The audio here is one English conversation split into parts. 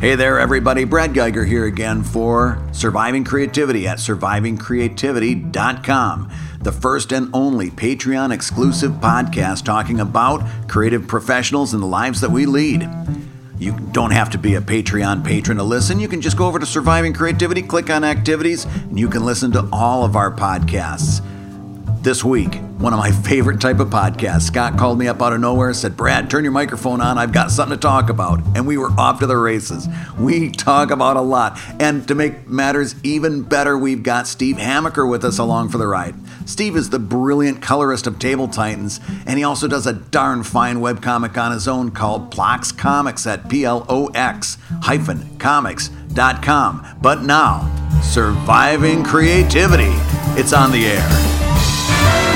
Hey there, everybody. Brad Guigar here again for Surviving Creativity at survivingcreativity.com, the first and only Patreon exclusive podcast talking about creative professionals and the lives that we lead. You don't have to be a Patreon patron to listen. You can just go over to Surviving Creativity, click on activities, and you can listen to all of our podcasts. This week, one of my favorite type of podcasts. Scott called me up out of nowhere, said, Brad, turn your microphone on. I've got something to talk about. And we were off to the races. We talk about a lot. And to make matters even better, we've got Steve Hamaker with us along for the ride. Steve is the brilliant colorist of Table Titans, and he also does a darn fine webcomic on his own called Plox Comics at P L O X hyphen comics.com. But now, surviving creativity. It's on the air. Yeah.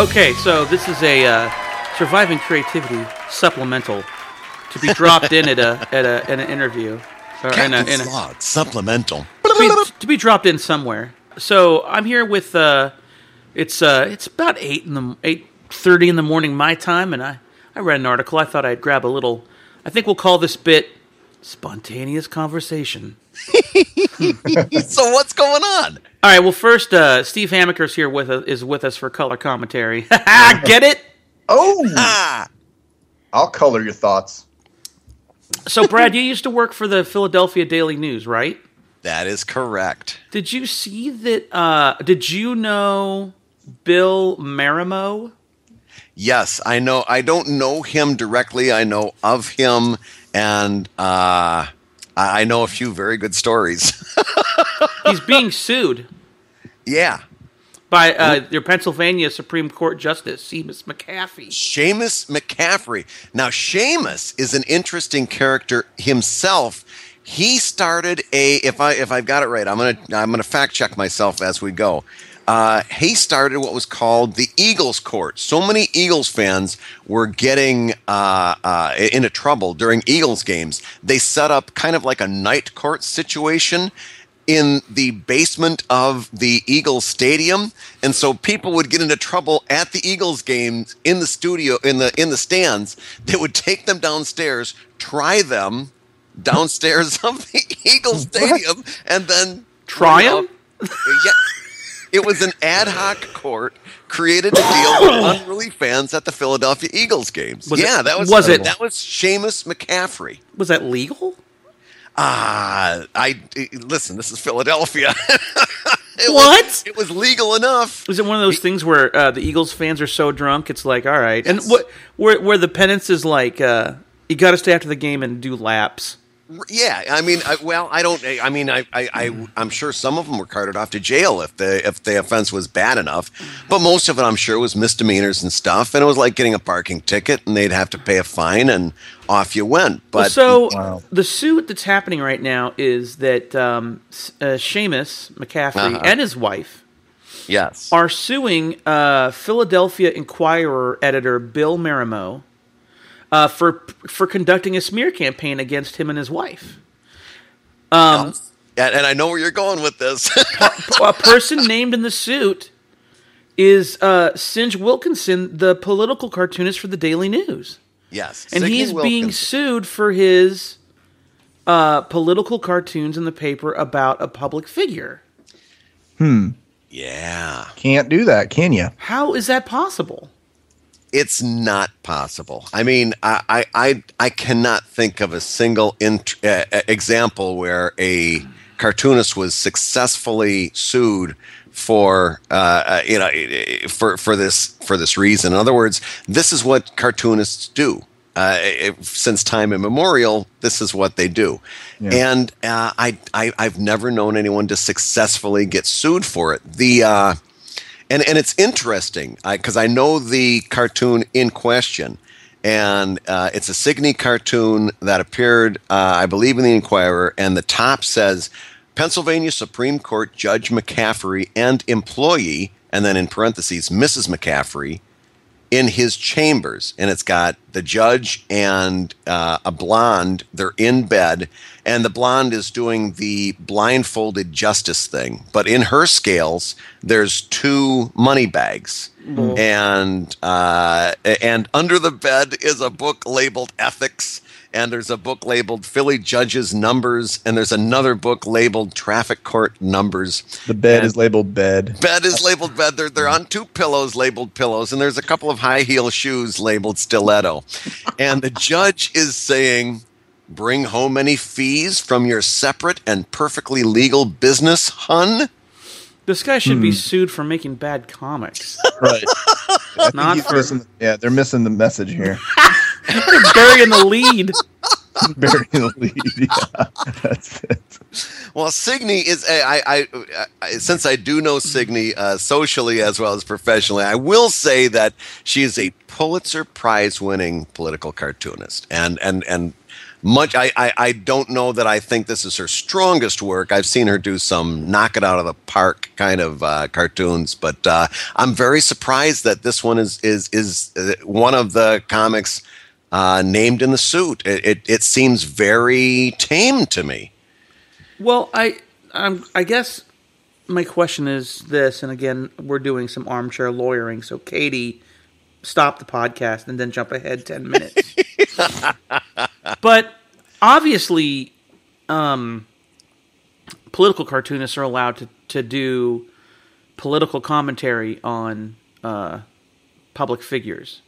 Okay, so this is a uh, surviving creativity supplemental to be dropped in at a at a in an interview or in a, in a supplemental to be, to be, dropped in somewhere. So I'm here with uh, it's uh, it's about eight in the eight thirty in the morning my time, and I I read an article. I thought I'd grab a little. I think we'll call this bit spontaneous conversation. so what's going on? All right. Well, first, uh, Steve Hamaker's here with us, is with us for color commentary. Get it? Oh, I'll color your thoughts. So, Brad, you used to work for the Philadelphia Daily News, right? That is correct. Did you see that? Uh, did you know Bill Marimow? Yes, I know. I don't know him directly. I know of him, and uh, I know a few very good stories. He's being sued. Yeah. By uh, your Pennsylvania Supreme Court Justice, Seamus McCaffery. Seamus McCaffery. Now, Seamus is an interesting character himself. He started a if I if I've got it right, I'm gonna I'm gonna fact check myself as we go uh, he started what was called the Eagles Court. So many Eagles fans were getting uh, uh, into trouble during Eagles games. They set up kind of like a night court situation in the basement of the Eagles stadium. And so people would get into trouble at the Eagles games in the studio in the in the stands. They would take them downstairs try them downstairs of the Eagles stadium and then try them? yeah it was an ad hoc court created to deal with unruly fans at the Philadelphia Eagles games. Was yeah, it, that was, was it that was Seamus McCaffery. Was that legal? Ah, uh, I listen. This is Philadelphia. it what? Was, it was legal enough. Was it one of those things where uh, the Eagles fans are so drunk it's like, all right, yes. and what where where the penance is like, uh, you got to stay after the game and do laps. Yeah, I mean, I, well, I don't. I mean, I, I, I, am sure some of them were carted off to jail if the if the offense was bad enough, but most of it, I'm sure, was misdemeanors and stuff, and it was like getting a parking ticket, and they'd have to pay a fine, and off you went. But well, so wow. the suit that's happening right now is that um, uh, Seamus McCaffery uh-huh. and his wife, yes, are suing uh, Philadelphia Inquirer editor Bill Marimow uh, for for conducting a smear campaign against him and his wife. Um, and, and I know where you're going with this. a person named in the suit is uh, Signe Wilkinson, the political cartoonist for the Daily News. Yes, and Sidney he's Wilkinson. being sued for his uh, political cartoons in the paper about a public figure. Hmm. Yeah. Can't do that, can you? How is that possible? It's not possible. I mean, I I I cannot think of a single int- uh, example where a cartoonist was successfully sued for uh, uh, you know for for this for this reason. In other words, this is what cartoonists do. Uh, since time immemorial, this is what they do, yeah. and uh, I, I I've never known anyone to successfully get sued for it. The uh, and and it's interesting because I, I, know the cartoon in question, and uh, it's a Signe cartoon that appeared, uh, I believe, in the Inquirer, and the top says Pennsylvania Supreme Court Judge McCaffery and employee, and then in parentheses, Mrs. McCaffery in his chambers and it's got the judge and uh, a blonde they're in bed and the blonde is doing the blindfolded justice thing but in her scales there's two money bags and uh, and under the bed is a book labeled ethics and there's a book labeled Philly Judges Numbers, and there's another book labeled Traffic Court Numbers. The bed And- is labeled bed. Bed is labeled bed. They're, they're on two pillows labeled pillows, and there's a couple of high heel shoes labeled stiletto. And the judge is saying, Bring home any fees from your separate and perfectly legal business, hun? This guy should Hmm. be sued for making bad comics, Right. not for missing, yeah, they're missing the message here. burying the lead. Bury the lead. Yeah, that's it. Well, Signe is a, I, I, I since I do know Signe uh, socially as well as professionally, I will say that she is a Pulitzer Prize winning political cartoonist, and and and much. I, I I don't know that I think this is her strongest work. I've seen her do some knock it out of the park kind of uh, cartoons, but uh, I'm very surprised that this one is is is uh, one of the comics. Uh, named in the suit, it, it it seems very tame to me. Well, I, I'm, I guess my question is this, and again, we're doing some armchair lawyering. So, Katie, stop the podcast and then jump ahead ten minutes. but obviously, um, political cartoonists are allowed to to do political commentary on uh, public figures.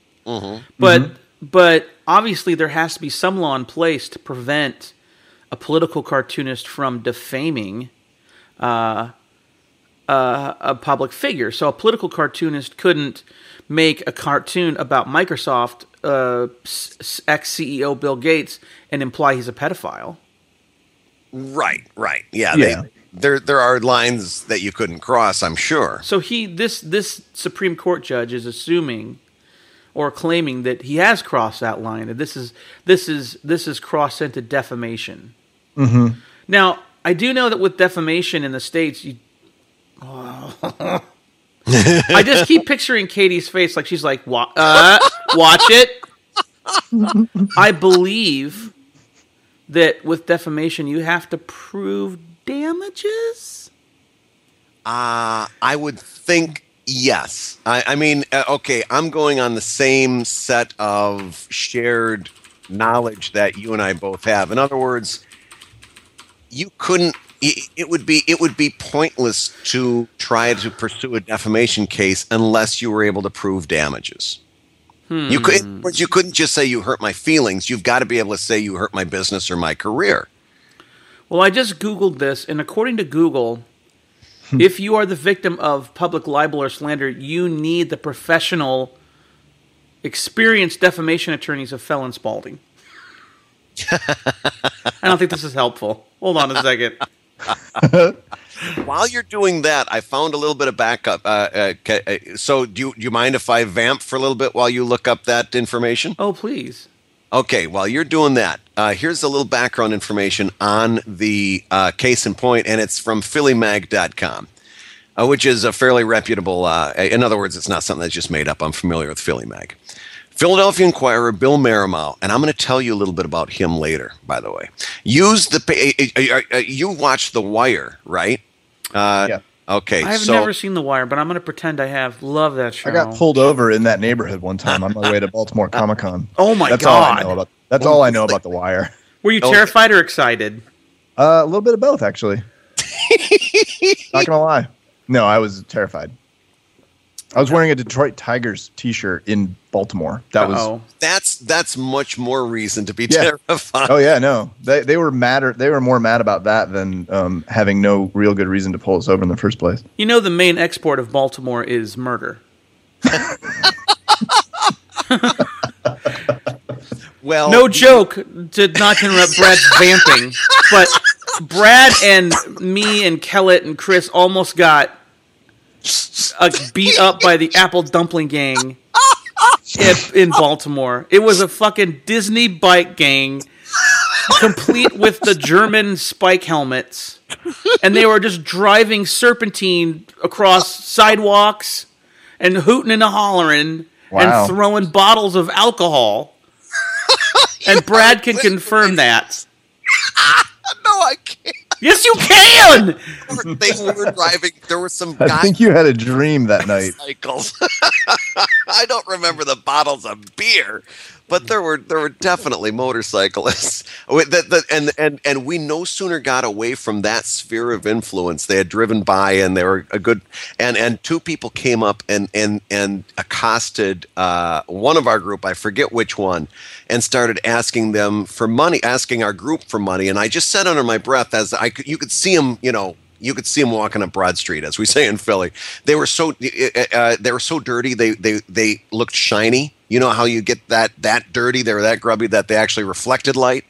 But but obviously there has to be some law in place to prevent a political cartoonist from defaming uh, uh, a public figure. So a political cartoonist couldn't make a cartoon about Microsoft uh, ex CEO Bill Gates and imply he's a pedophile. Right, right. Yeah, Yeah. They, there there are lines that you couldn't cross, I'm sure. So he this this Supreme Court judge is assuming or claiming that he has crossed that line and this is this is this is crossed into defamation. Mm-hmm. Now I do know that with defamation in the states, you. I just keep picturing Katie's face like she's like, "Wa- uh, watch it. I believe that with defamation, you have to prove damages. Uh, I would think yes. I, I mean, uh, okay, I'm going on the same set of shared knowledge that you and I both have. In other words, you couldn't. It, it would be it would be pointless to try to pursue a defamation case unless you were able to prove damages. You could, hmm. in you couldn't just say you hurt my feelings. You've got to be able to say you hurt my business or my career. Well, I just Googled this, and according to Google, hmm. if you are the victim of public libel or slander, you need the professional, experienced defamation attorneys of Felon Spalding. I don't think this is helpful. Hold on a second. While you're doing that, I found a little bit of backup. Uh, uh, uh, so, do you, do you mind if I vamp for a little bit while you look up that information? Oh, please. Okay, while you're doing that, uh, here's a little background information on the uh, case in point, and it's from PhillyMag.com, uh, which is a fairly reputable. Uh, in other words, it's not something that's just made up. I'm familiar with Philly Mag. Philadelphia Inquirer Bill Marimow, and I'm going to tell you a little bit about him later. By the way, use the pa- uh, uh, uh, you watched The Wire, right? Uh, Yeah. Okay, I have so never seen The Wire, but I'm going to pretend I have. Love that show. I got pulled over in that neighborhood one time on my way to Baltimore Comic Con. Oh my That's all I God. know about. That's all I know about the Wire. Were you Oh. terrified or excited? Uh, a little bit of both, actually. Not gonna lie. No, I was terrified. I was wearing a Detroit Tigers T-shirt in Baltimore. That was. Oh, that's that's much more reason to be Yeah. terrified. Oh yeah, no. They they were madder. They were more mad about that than um, having no real good reason to pull us over in the first place. you know the main export of Baltimore is murder. Well, No joke to not to interrupt Brad's vamping, but Brad and me and Kellett and Chris almost got uh, beat up by the Apple Dumpling Gang hip in Baltimore. It was a fucking Disney bike gang, complete with the German spike helmets, and they were just driving serpentine across sidewalks and hooting and hollering Wow. and throwing bottles of alcohol. And Brad can confirm that. no, I can't. Yes, you can. They were driving. There were some I think you had a dream that night. cycles. I don't remember the bottles of beer, but there were there were definitely motorcyclists. The- the- and and and we no sooner got away from that sphere of influence. They had driven by, and they were a good. And and two people came up and and and accosted uh, one of our group. I forget which one, and started asking them for money, asking our group for money. And I just said under my breath, as I could, you could see them, you know, you could see them walking up Broad Street, as we say in Philly. They were so uh, they were so dirty. They they they looked shiny. You know how you get that that dirty? They were that grubby that they actually reflected light.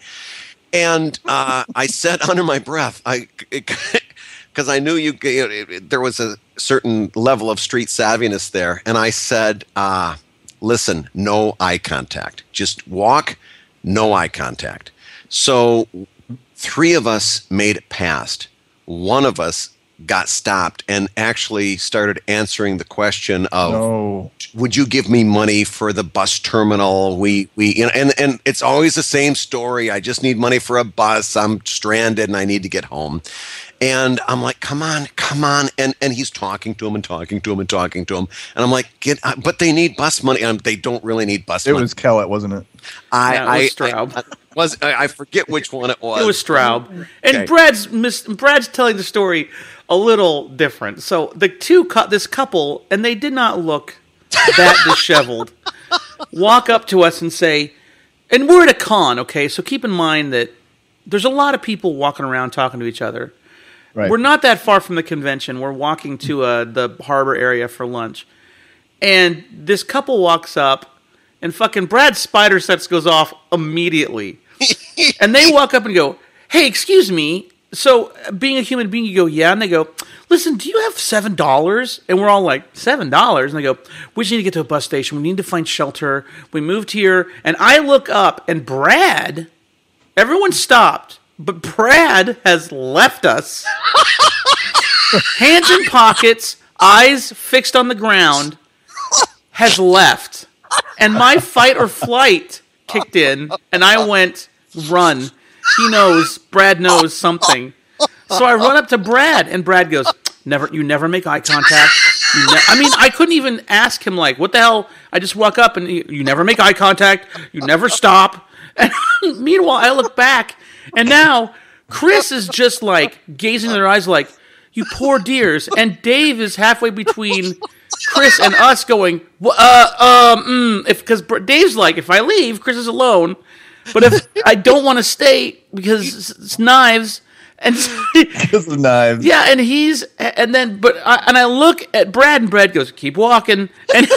And uh, I said under my breath, I because I knew you, you know, it- there was a certain level of street savviness there, and I said, uh, "Listen, no eye contact. Just walk, no eye contact." So three of us made it past. One of us got stopped and actually started answering the question of No. would you give me money for the bus terminal? We we you know and and it's always the same story. I just need money for a bus. I'm stranded and i need to get home and i'm like come on come on and and he's talking to him and talking to him and talking to him and i'm like get uh, but they need bus money and they don't really need bus It money was Kellett, wasn't it? i Yeah, it was I- Straub. I, I was I, I forget which one it was It was Straub, and Okay. Brad's mis- Brad's telling the story a little different. So the two cou- this couple, and they did not look that disheveled. Walk up to us and say, and we're at a con, okay? So keep in mind that there's a lot of people walking around talking to each other. Right. We're not that far from the convention. We're walking to uh, the harbor area for lunch. And this couple walks up, and fucking Brad's spider sense goes off immediately. and they walk up and go, Hey, excuse me. So, being a human being, you go, Yeah. And they go, Listen, do you have $7? And we're all like, $7? And they go, We just need to get to a bus station. We need to find shelter. We moved here. And I look up, and Brad, everyone stopped, but Brad has left us hands in pockets, eyes fixed on the ground, has left. And my fight or flight kicked in, and I went, run. He knows, Brad knows something. So I run up to Brad, and Brad goes, Never, you never make eye contact. Ne- I mean, I couldn't even ask him like, "What the hell?" I just walk up and he, you never make eye contact. You never stop. And meanwhile, I look back, and now Chris is just like gazing in their eyes, like, "You poor dears." And Dave is halfway between Chris and us, going, "Wha- "Uh, um, mm, if because Dave's like, if I leave, Chris is alone, but if I don't want to stay because it's, it's knives." And Because of knives. yeah, and he's and then but I, and I look at Brad and Brad goes, "Keep walking," and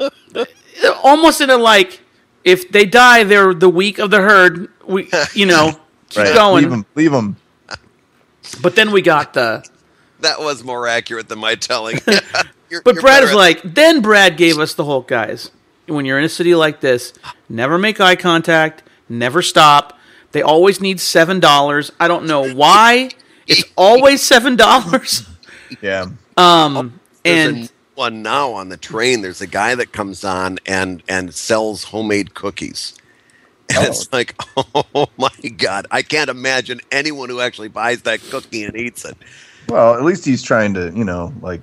almost in a like, if they die, they're the weak of the herd. We, you know, keep Right. going. Leave them. Leave them. But then we got the. that was more accurate than my telling You're- But you're Brad is like, then Brad gave us the Hulk guys. When you're in a city like this, never make eye contact, never stop. They always need seven dollars. I don't know why. It's always seven dollars. Yeah. Um, There's and a one now on the train. There's a guy that comes on and and sells homemade cookies. And it's oh. like, oh my god, I can't imagine anyone who actually buys that cookie and eats it. Well, at least he's trying to, you know, like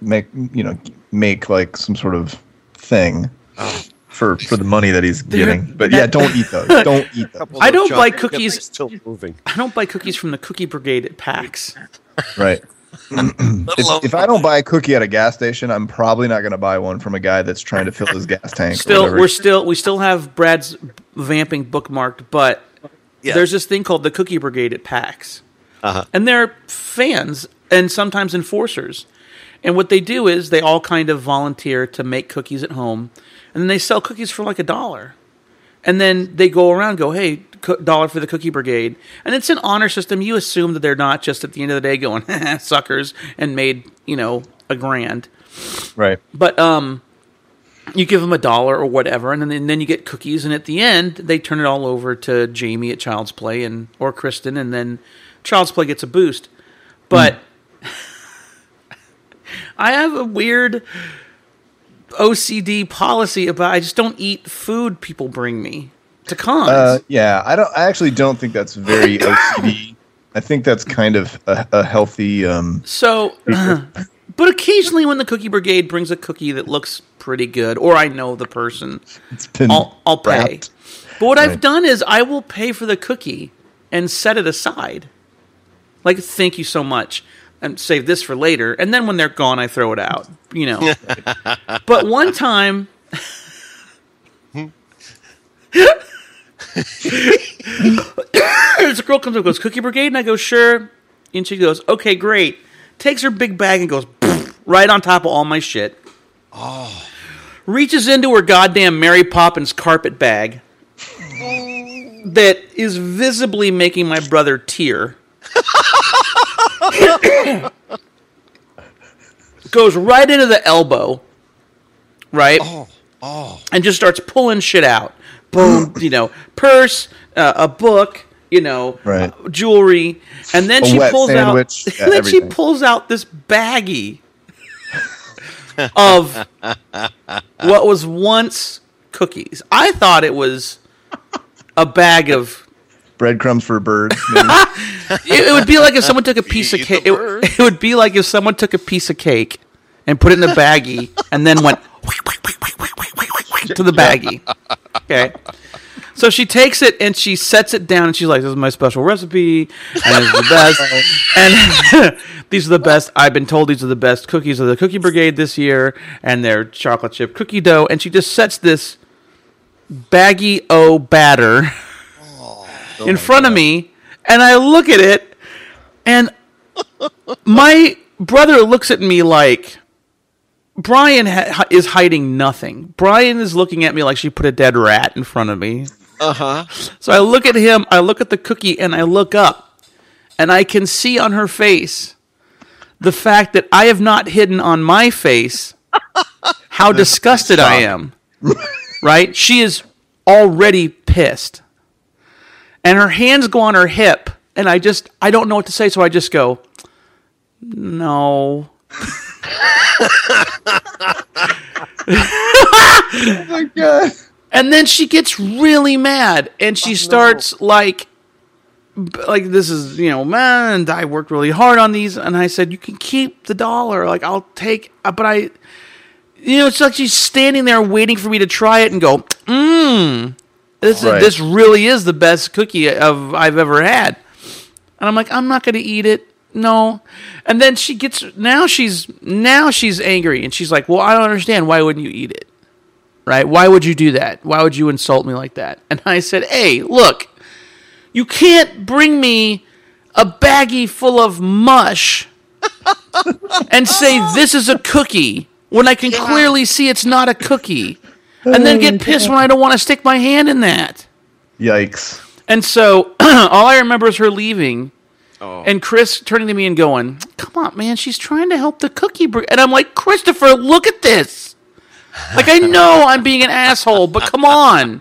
make, you know, make like some sort of thing oh. for for the money that he's There- getting. But yeah, don't eat those. Don't eat those. I don't buy cookies- Still moving. I don't buy cookies from the Cookie Brigade at PAX. Right. If, if I don't buy a cookie at a gas station, I'm probably not going to buy one from a guy that's trying to fill his gas tank. Still, we're still we still have Brad's vamping bookmarked, but Yeah. there's this thing called the Cookie Brigade at PAX, Uh-huh. and they're fans and sometimes enforcers. And what they do is they all kind of volunteer to make cookies at home, and then they sell cookies for like a dollar. And then they go around, and go, hey, co- dollar for the Cookie Brigade, and it's an honor system. You assume that they're not just at the end of the day going suckers and made you know a grand. right. But um, you give them a dollar or whatever, and then and then you get cookies, and at the end they turn it all over to Jamie at Child's Play and or Kristen, and then Child's Play gets a boost. But I have a weird OCD policy about I just don't eat food people bring me to cons. Uh, yeah, I don't. I actually don't think that's very OCD. I think that's kind of a, a healthy. Um, So, but occasionally when the Cookie Brigade brings a cookie that looks pretty good, or I know the person, I'll, I'll pay. wrapped. But what I've done is I will pay for the cookie and set it aside. Like, thank you so much, and save this for later. And then when they're gone, I throw it out. You know. but one time. This girl comes up and goes, Cookie Brigade? And I go, sure. And she goes, okay, great. Takes her big bag and goes right on top of all my shit. Oh. Reaches into her goddamn Mary Poppins carpet bag that is visibly making my brother tear. Goes right into the elbow, right? Oh, and just starts pulling shit out. Boom, you know, purse, uh, a book, you know, Right. uh, jewelry, and then A she pulls sandwich, out. yeah, and then she pulls out this baggie of what was once cookies. I thought it was a bag of. breadcrumbs for birds. maybe. It, it would be like if someone took a piece of Eat the cake. It, it would be like if someone took a piece of cake and put it in the baggie and then went to the baggie. Okay. So she takes it and she sets it down and she's like, "This is my special recipe, and it's the best." and these are the best. I've been told these are the best cookies of the Cookie Brigade this year, and they're chocolate chip cookie dough. And she just sets this baggy o batter oh. in front of me, and I look at it, and my brother looks at me like Brian ha- is hiding nothing. Brian is looking at me like she put a dead rat in front of me. Uh huh. So I look at him, I look at the cookie, and I look up, and I can see on her face the fact that I have not hidden on my face how disgusted I am. right? She is already pissed. And her hands go on her hip, and I just, I don't know what to say, so I just go, no. oh my god! And then she gets really mad and she starts like like this is, you know, man, I worked really hard on these and I said you can keep the dollar. Like I'll take uh, but I you know, it's like she's standing there waiting for me to try it and go, "Mmm. This Right. is, this really is the best cookie of I've ever had." And I'm like, "I'm not going to eat it." No. And then she gets now she's now she's angry and she's like, "Well, I don't understand. Why wouldn't you eat it?" Right? Why would you do that? Why would you insult me like that? And I said, hey, look, you can't bring me a baggie full of mush and say this is a cookie when I can clearly see it's not a cookie. And then get pissed when I don't want to stick my hand in that. Yikes! And so all I remember is her leaving. Oh. And Chris turning to me and going, "Come on, man, she's trying to help the cookie." Br-. And I'm like, "Christopher, look at this." Like I know I'm being an asshole, but come on.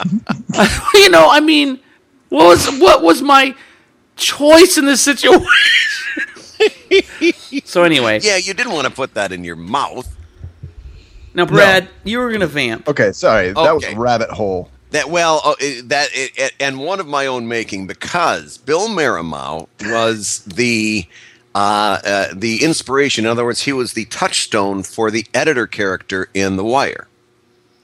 you know, I mean, what was what was my choice in this situation? so anyway, Yeah, you didn't want to put that in your mouth. now Brad, you were gonna vamp. Okay, sorry, that was a rabbit hole. That well, uh, it- that it, it, and one of my own making because Bill Marimow was the uh, uh, the inspiration. In other words, he was the touchstone for the editor character in The Wire.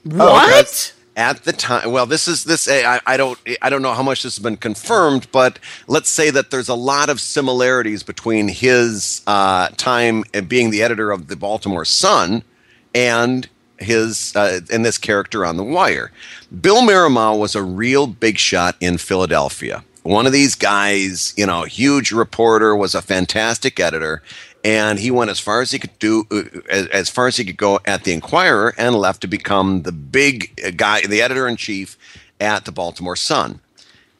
What? At the time, well, this is this. I, I don't I don't know how much this has been confirmed, but let's say that there's a lot of similarities between his uh, time being the editor of the Baltimore Sun and his uh, and this character on The Wire. Bill Marimow was a real big shot in Philadelphia. One of these guys, you know, huge reporter, was a fantastic editor, and he went as far as he could do, uh, as, as far as he could go at the Inquirer, and left to become the big uh, guy, the editor in chief at the Baltimore Sun.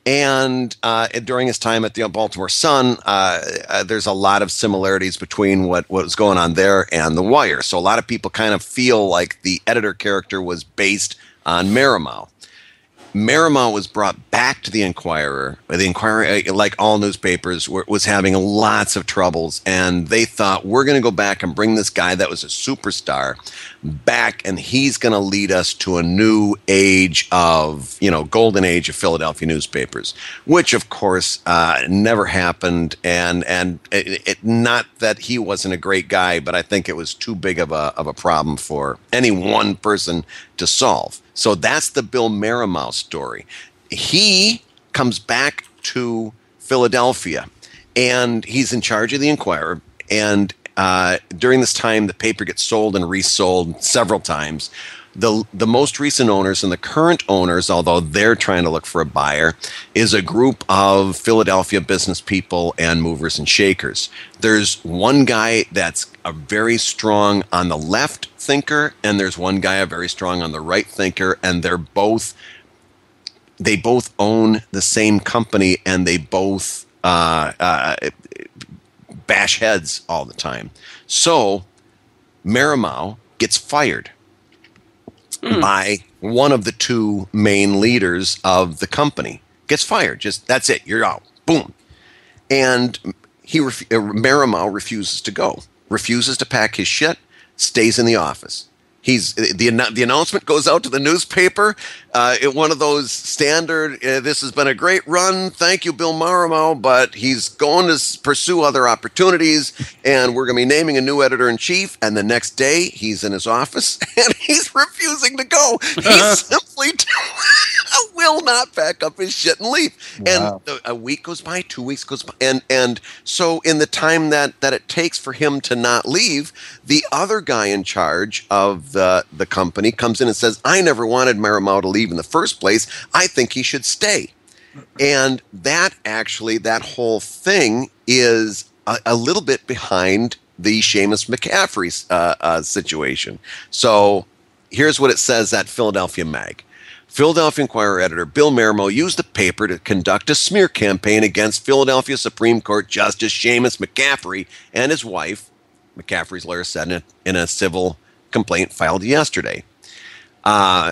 And uh, during his time at the Baltimore Sun, uh, uh, there's a lot of similarities between what, what was going on there and The Wire. So a lot of people kind of feel like the editor character was based on Marimow. Marimow was brought back to the Inquirer. The Inquirer, uh, like all newspapers, was having lots of troubles, and they thought we're going to go back and bring this guy that was a superstar back, and he's going to lead us to a new age of, you know, golden age of Philadelphia newspapers, which of course uh, never happened. And and it, it, not that he wasn't a great guy, but I think it was too big of a of a problem for any one person to solve. So that's the Bill Marimow story. He comes back to Philadelphia and he's in charge of the Inquirer. And uh, during this time, the paper gets sold and resold several times. The, the most recent owners and the current owners, although they're trying to look for a buyer, is a group of Philadelphia business people and movers and shakers. There's one guy that's a very strong on the left thinker, and there's one guy a very strong on the right thinker, and they're both they both own the same company, and they both uh, uh, bash heads all the time. So Marimow gets fired mm. by one of the two main leaders of the company. Gets fired. Just that's it. You're out. Boom. And he ref- uh, refuses to go. Refuses to pack his shit. Stays in the office. He's the the announcement goes out to the newspaper. Uh, one of those standard. Uh, this has been a great run. Thank you, Bill Marimow, but he's going to pursue other opportunities, and we're going to be naming a new editor in chief. And the next day, he's in his office and he's refusing to go. He simply will not pack up his shit and leave. Wow. And a week goes by, two weeks goes by, and and so in the time that that it takes for him to not leave, the other guy in charge of the the company comes in and says, "I never wanted Marimow to leave in the first place. I think he should stay." And that actually, that whole thing is a, a little bit behind the Seamus McCaffery uh, uh, situation. So here's what it says at Philadelphia Mag. Philadelphia Inquirer editor Bill Marimow used the paper to conduct a smear campaign against Philadelphia Supreme Court Justice Seamus McCaffery and his wife, McCaffery's lawyer said in a, in a civil complaint filed yesterday. Uh,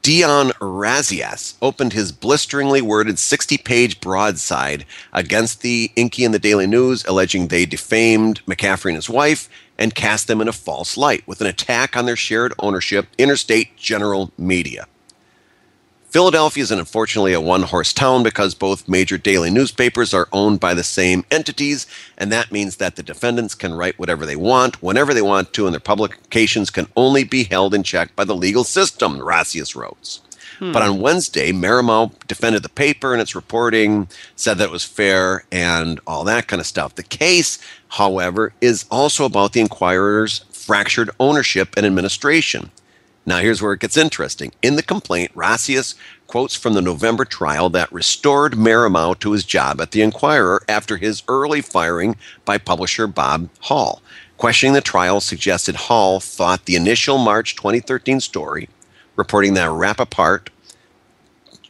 Dion Rassias opened his blisteringly worded 60 page broadside against the Inky and the Daily News, alleging they defamed McCaffery and his wife and cast them in a false light with an attack on their shared ownership, Interstate General Media. Philadelphia is unfortunately a one horse town because both major daily newspapers are owned by the same entities, and that means that the defendants can write whatever they want, whenever they want to, and their publications can only be held in check by the legal system, Rassias wrote. Hmm. But on Wednesday, Marimow defended the paper and its reporting, said that it was fair and all that kind of stuff. The case, however, is also about the Inquirer's fractured ownership and administration. Now, here's where it gets interesting. In the complaint, Rassias quotes from the November trial that restored Marimow to his job at the Inquirer after his early firing by publisher Bob Hall. Questioning the trial suggested Hall thought the initial March 2013 story, reporting that Rappaport,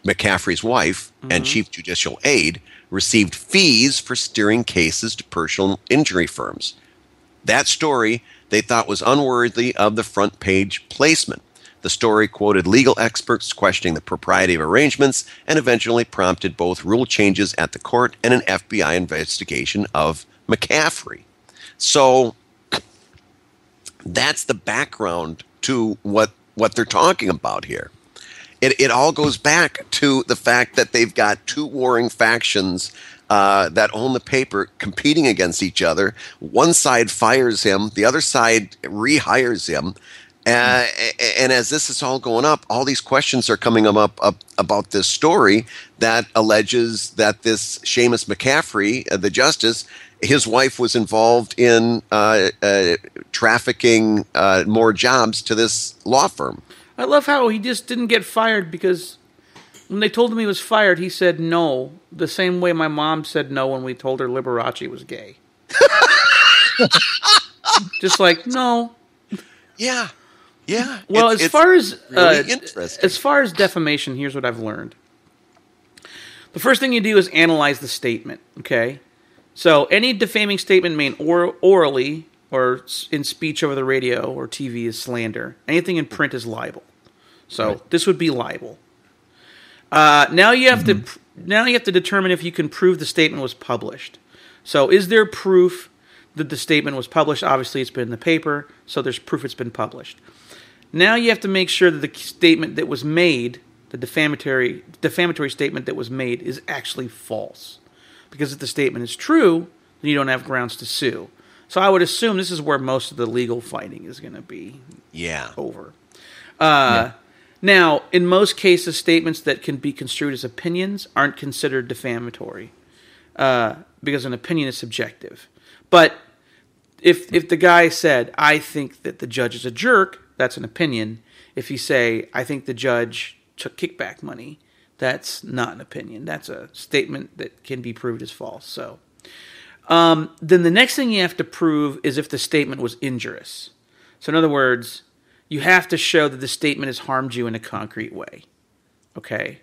McCaffery's wife mm-hmm. and chief judicial aide, received fees for steering cases to personal injury firms. That story they thought was unworthy of the front page placement. The story quoted legal experts questioning the propriety of arrangements and eventually prompted both rule changes at the court and an FBI investigation of McCaffery. So that's the background to what, what they're talking about here. It, it all goes back to the fact that they've got two warring factions uh, that own the paper competing against each other. One side fires him, the other side rehires him. Uh, and as this is all going up, all these questions are coming up, up about this story that alleges that this Seamus McCaffery, uh, the justice, his wife was involved in uh, uh, trafficking uh, more jobs to this law firm. I love how he just didn't get fired because when they told him he was fired, he said no, the same way my mom said no when we told her Liberace was gay. Just like no. Yeah, yeah. Well, it's, as far as really uh, as far as defamation, here's what I've learned. the first thing you do is analyze the statement. Okay, so any defaming statement made or- orally or in speech over the radio or TV is slander. Anything in print is libel. So this would be libel. Uh, now you have to now you have to determine if you can prove the statement was published. So is there proof that the statement was published? Obviously, it's been in the paper, so there's proof it's been published. Now you have to make sure that the statement that was made, the defamatory defamatory statement that was made, is actually false. Because if the statement is true, then you don't have grounds to sue. So I would assume this is where most of the legal fighting is going to be Yeah. over. Uh, Now, in most cases, statements that can be construed as opinions aren't considered defamatory uh, because an opinion is subjective. But if if the guy said, "I think that the judge is a jerk," that's an opinion. If you say, "I think the judge took kickback money," that's not an opinion. That's a statement that can be proved as false. So, um, then the next thing you have to prove is if the statement was injurious. So, in other words, you have to show that the statement has harmed you in a concrete way. Okay.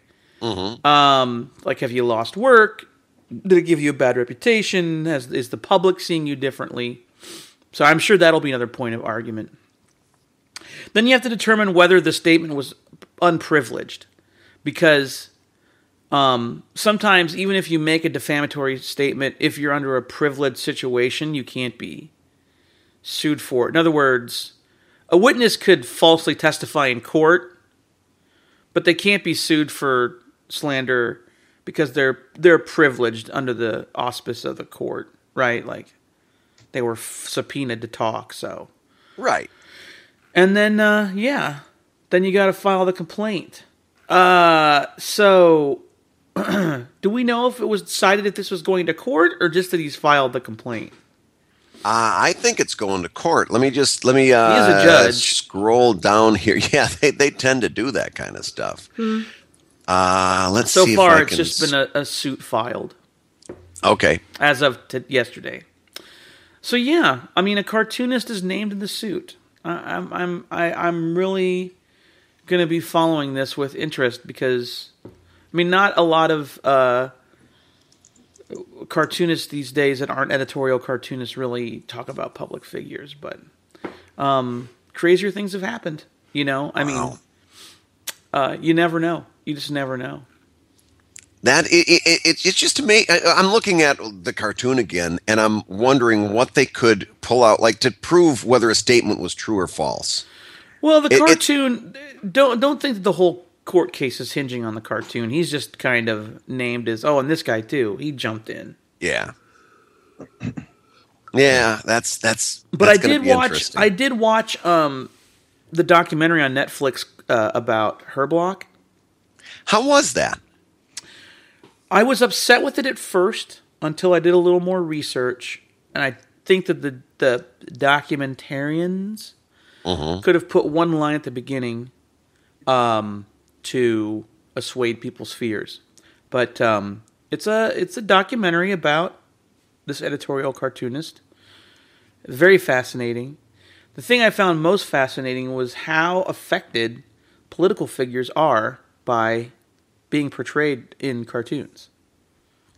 Um, like, have you lost work? Did it give you a bad reputation? Has, is the public seeing you differently? So, I'm sure that'll be another point of argument. Then you have to determine whether the statement was unprivileged, because um, sometimes even if you make a defamatory statement, if you're under a privileged situation, you can't be sued for it. In other words, a witness could falsely testify in court, but they can't be sued for slander because they're they're privileged under the auspice of the court, right? Like they were f- subpoenaed to talk, so. Right. And then, uh, yeah, then you got to file the complaint. Uh, so, do we know if it was decided that this was going to court or just that he's filed the complaint? Uh, I think it's going to court. Let me just let me uh, He is a judge. scroll down here. Yeah, they, they tend to do that kind of stuff. Uh, let's Hmm. So see far, it's just been a, a suit filed okay. as of t- yesterday. So yeah, I mean, a cartoonist is named in the suit. I, I'm I'm I, I'm really going to be following this with interest because I mean, not a lot of uh, cartoonists these days that aren't editorial cartoonists really talk about public figures, but um, crazier things have happened. You know, I mean, uh, you never know. You just never know. That it, it, it, it's just to me. I'm looking at the cartoon again, and I'm wondering what they could pull out, like to prove whether a statement was true or false. Well, the it- cartoon don't don't think that the whole court cases hinging on the cartoon. He's just kind of named as oh, and this guy too. He jumped in. Yeah. Yeah, that's that's. But that's I did watch. I did watch um, the documentary on Netflix uh, about Herblock. How was that? I was upset with it at first until I did a little more research, and I think that the the documentarians could have put one line at the beginning um, to assuade people's fears. But um, it's a it's a documentary about this editorial cartoonist. Very fascinating. The thing I found most fascinating was how affected political figures are by being portrayed in cartoons.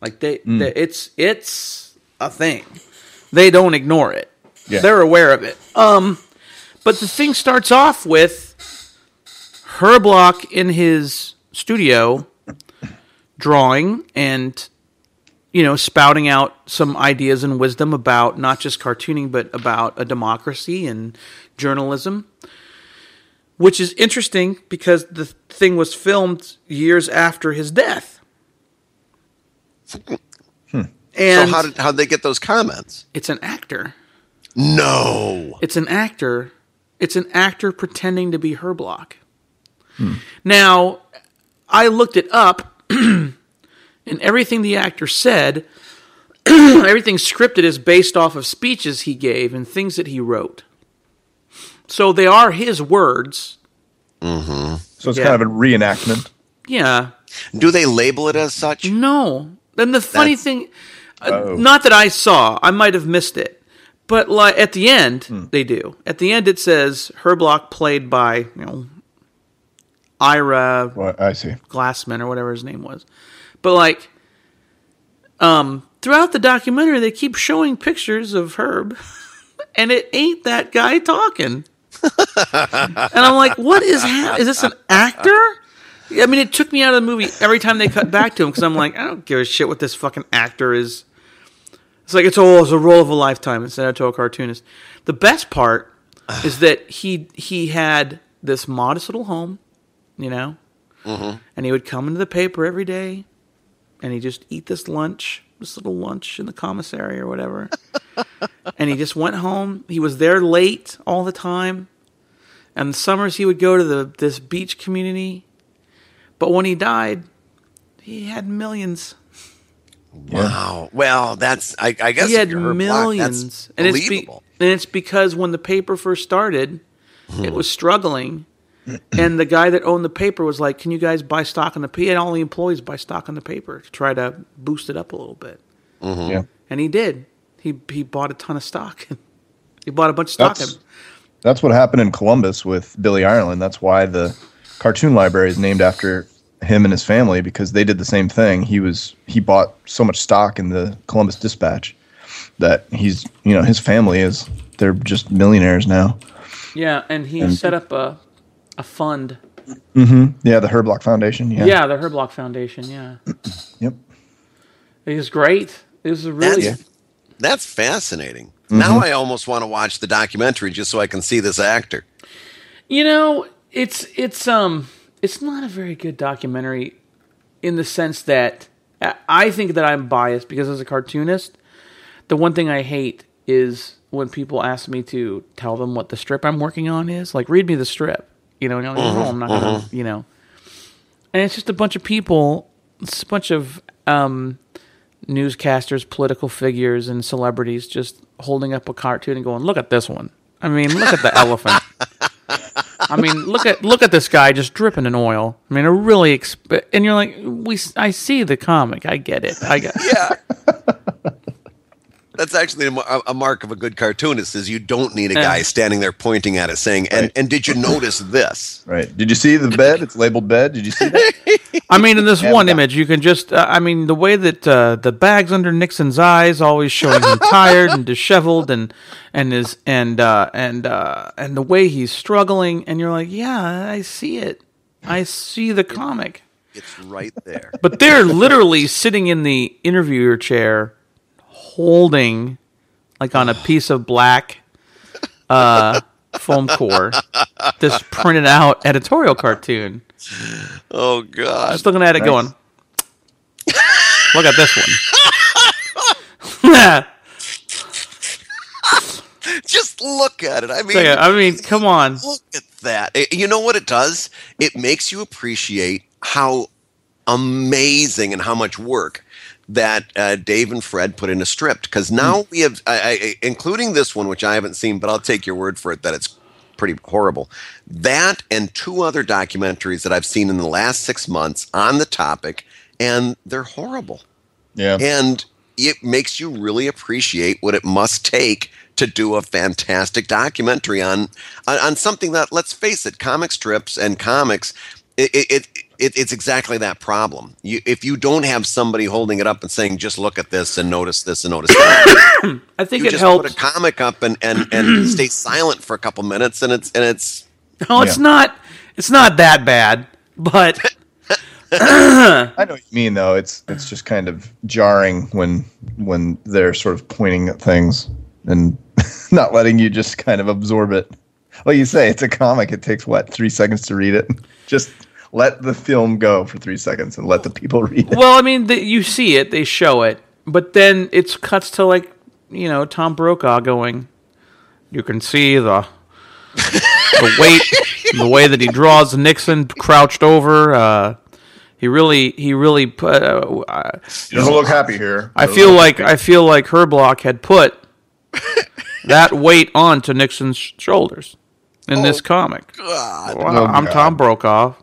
Like they, they it's it's a thing. They don't ignore it. Yeah. They're aware of it. Um, but the thing starts off with Herblock in his studio drawing and you know spouting out some ideas and wisdom about not just cartooning but about a democracy and journalism which is interesting because the thing was filmed years after his death hmm. So and how did how they get those comments? it's an actor No. It's an actor. It's an actor pretending to be Herblock. Now, I looked it up, and everything the actor said, everything scripted is based off of speeches he gave and things that he wrote. So they are his words. So it's Yeah. kind of a reenactment. Yeah. Do they label it as such? No. Then the funny That's- thing, uh, Oh. not that I saw, I might have missed it, but like at the end they do. At the end it says Herblock played by you know Ira Well, I see. Glassman or whatever his name was, But like, um, throughout the documentary, they keep showing pictures of Herb, and it ain't that guy talking. and I'm like, what is ha- is this an actor? I mean, it took me out of the movie every time they cut back to him because I'm like, I don't give a shit what this fucking actor is. It's like it's oh, it's a role of a lifetime instead of to a cartoonist. The best part is that he he had this modest little home, you know, mm-hmm. and he would come into the paper every day, and he just eat this lunch, this little lunch in the commissary or whatever, and he just went home. He was there late all the time, and the summers he would go to the this beach community, but when he died, he had millions. Wow. Well, that's I, I guess he had if you're Block, millions, and it's be, and it's because when the paper first started, it hmm. was struggling, and the guy that owned the paper was like, "Can you guys buy stock in the paper?" And all the employees buy stock in the paper to try to boost it up a little bit, mm-hmm. Yeah. and he did. He he bought a ton of stock. he bought a bunch of stock. That's, that's what happened in Columbus with Billy Ireland. That's why the cartoon library is named after him and his family because they did the same thing. He was he bought so much stock in the Columbus Dispatch that he's you know his family is they're just millionaires now. Yeah, and he And- set up a a fund. Yeah, the Herblock Foundation. Yeah. Yeah, the Herblock Foundation. Yeah, Yep. it was great. It was really That's, that's fascinating. Mm-hmm. Now I almost want to watch the documentary just so I can see this actor. You know, it's it's um it's not a very good documentary in the sense that I- I think that I'm biased because as a cartoonist, the one thing I hate is when people ask me to tell them what the strip I'm working on is. Like, read me the strip. You know, and I'm like, "No, I'm not gonna. You know, and it's just a bunch of people. It's a bunch of um, newscasters, political figures, and celebrities just holding up a cartoon and going, "Look at this one." I mean, look at the elephant. I mean, look at look at this guy just dripping in oil. I mean, a really exp- and you're like, we. I see the comic. I get it. I get. Yeah. That's actually a, a mark of a good cartoonist is you don't need a Yeah. guy standing there pointing at it saying, and, Right. and did you notice this? Right. Did you see the bed? It's labeled bed. Did you see that? I mean, in this Yeah, one yeah. image, you can just. Uh, I mean, the way that uh, the bags under Nixon's eyes always showing him tired and disheveled, and and his and uh, and uh, and the way he's struggling, and you're like, yeah, I see it. I see the comic. It's right there. But they're literally sitting in the interviewer chair, holding, like on a piece of black uh, foam core, this printed out editorial cartoon. Oh God. Just looking at it, Nice. going, "Look at this one." Just look at it. I mean, I mean, come on. look at that. It- you know what it does? It makes you appreciate how amazing and how much work that uh, Dave and Fred put in a strip. Because now we have, I, I, including this one, which I haven't seen, but I'll take your word for it that it's pretty horrible. That and two other documentaries that I've seen in the last six months on the topic, and they're horrible Yeah. and it makes you really appreciate what it must take to do a fantastic documentary on on, on something that let's face it comic strips and comics it, it, it, it it's exactly that problem you, if you don't have somebody holding it up and saying just look at this and notice this and notice that I think you it just helps. put a comic up and, and, and stay silent for a couple minutes and it's and it's No, it's Yeah. not. It's not that bad, but I know what you mean though. It's it's just kind of jarring when when they're sort of pointing at things and not letting you just kind of absorb it. Like you say, it's a comic. It takes what three seconds to read it. Just let the film go for three seconds and let the people read it. well, I mean, the, you see it, they show it, but then it's cuts to like you know Tom Brokaw going. You can see the the weight, the way that he draws Nixon crouched over. Uh, he really, he really put. Uh, uh, He doesn't look happy here. I feel like I feel like Herblock had put that weight onto Nixon's shoulders in this comic. Wow, Oh, I'm God. Tom Brokaw.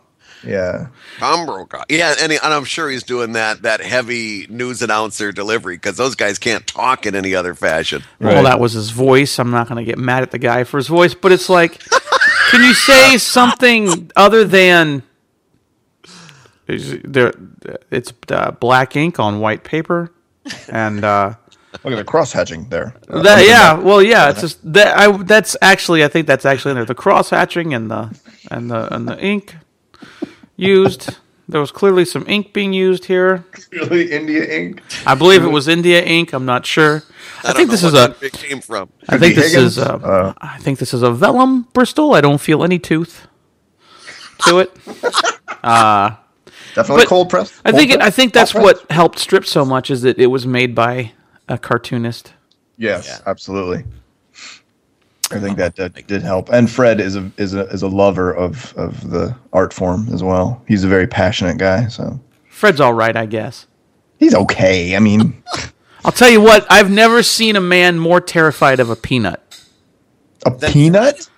Yeah. Tom Brokaw. Yeah, and, he- and I'm sure he's doing that that heavy news announcer delivery because those guys can't talk in any other fashion. Well, that was his voice. I'm not going to get mad at the guy for his voice, but it's like, can you say something other than there, it's uh, black ink on white paper, and uh, Look at the cross hatching there. Uh, that, yeah, well, yeah, it's just that. I that's actually, I think that's actually in there. The cross hatching and the and the and the ink used. There was clearly some ink being used here. Really, India ink. I believe it was India ink. I'm not sure. I, don't think know this what is a. that bit came from. I think this Higgins? is a. Uh. I think this is a vellum Bristol. I don't feel any tooth to it. Definitely But cold pressed. I think it, I think that's Cold what helped strip so much is that it was made by a cartoonist. Yes, Yeah. absolutely. I think that did, did help. And Fred is a is a is a lover of of the art form as well. He's a very passionate guy, so Fred's all right, I guess. he's okay. I mean, I'll tell you what. I've never seen a man more terrified of a peanut. a peanut.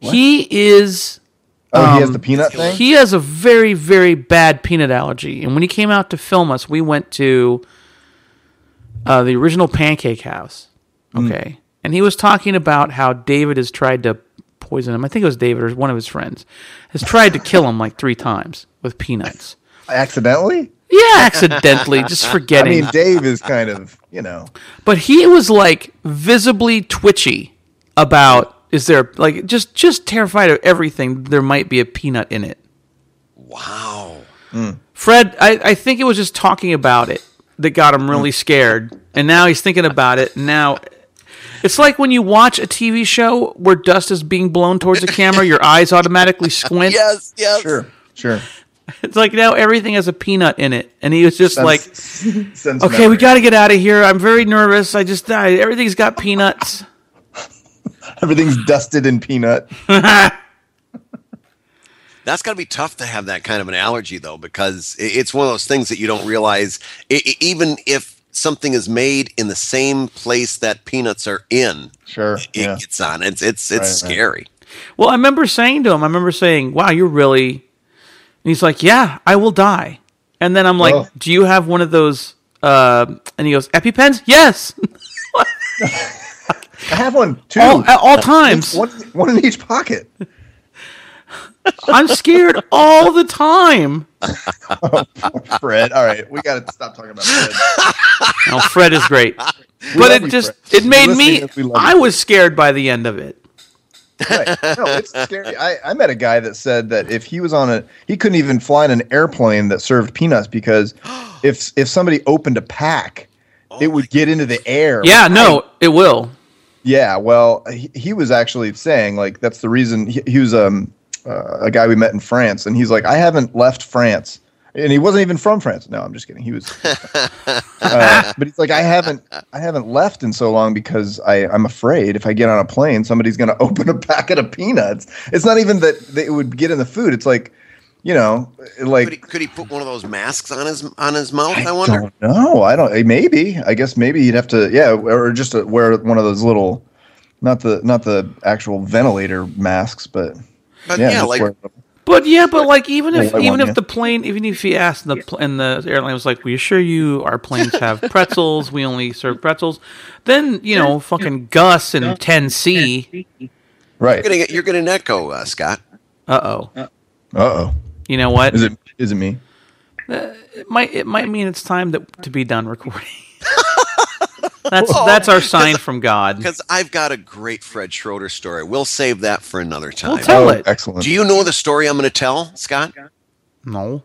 He is. Oh, he has Um, the peanut thing. He has a very, very bad peanut allergy. And when he came out to film us, we went to uh, the original Pancake House. Mm. Okay. And he was talking about how David has tried to poison him. I think it was David or one of his friends has tried to kill him like three times with peanuts. Accidentally. Yeah, accidentally, just forgetting. I mean, Dave is kind of you know. but he was like visibly twitchy about is there like just just terrified of everything there might be a peanut in it. Wow. Hmm. Fred, I, I think it was just talking about it that got him really hmm. scared. And now he's thinking about it. Now it's like when you watch a TV show where dust is being blown towards the camera, your eyes automatically squint. Yes, yes. Sure, sure. It's like now everything has a peanut in it. And he was just like, Sense okay, memory. we got to get out of here. I'm very nervous. I just died. Everything's got peanuts. everything's dusted in peanut. That's got to be tough to have that kind of an allergy, though, because i- it's one of those things that you don't realize. I- I- even if something is made in the same place that peanuts are in, Sure. it Yeah. gets on. It's it's it's Right, right. scary. Well, I remember saying to him, I remember saying, wow, you're really. And he's like, yeah, I will die. And then I'm like, Oh. do you have one of those? Uh, and he goes, EpiPens? Yes. I have one too. all, at all times. one, one in each pocket. I'm scared all the time. Fred. All right, we got to stop talking about Fred. Oh, Fred is great. but it just Fred. it made me listening, we love you. I was scared by the end of it. Right. No, it's scary. I, I met a guy that said that if he was on a, he couldn't even fly in an airplane that served peanuts because if if somebody opened a pack, it would get into the air. Yeah, no, it will. Yeah, well, he, he was actually saying like that's the reason he, he was um uh, a guy we met in France, and he's like, I haven't left France, and he wasn't even from France. No, I'm just kidding. He was, uh, but he's like, I haven't I haven't left in so long because I I'm afraid if I get on a plane, somebody's gonna open a packet of peanuts. It's not even that they would get in the food. It's like, you know, like Could he, could he put one of those masks on his on his mouth? I, wonder. don't know. I don't. eh, Maybe. I guess maybe you'd have to. Yeah, or just wear one of those little, not the not the actual ventilator masks, but But yeah, yeah, like But yeah, but like even if Yeah, even want if you. the plane even if he asked and the pl- and the airline was like, "We assure you, our planes have pretzels. We only serve pretzels," then you know, fucking Gus and 10C. right. you're getting you're getting an echo, uh, Scott. Uh oh. Uh oh. You know what? Is it is it me? It might it might mean it's time that, to be done recording. That's oh, that's our sign from God. Because I've got a great Fred Schroeder story. We'll save that for another time. Well, tell oh, it. Oh, excellent. Do you know the story I'm going to tell, Scott? No.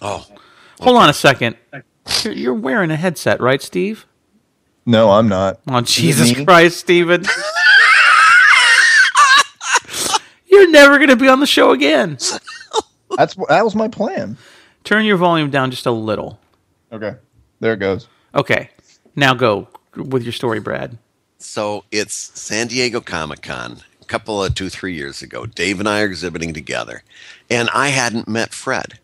Oh, Hold on a second. You're, you're wearing a headset, right, Steve? no, I'm not. Oh, Jesus me? Christ, Steven. You're never going to be on the show again. That's that was my plan. Turn your volume down just a little. Okay, there it goes. Okay. Now go with your story, Brad. so it's San Diego Comic Con a couple of two, three years ago. Dave and I are exhibiting together, and I hadn't met Fred.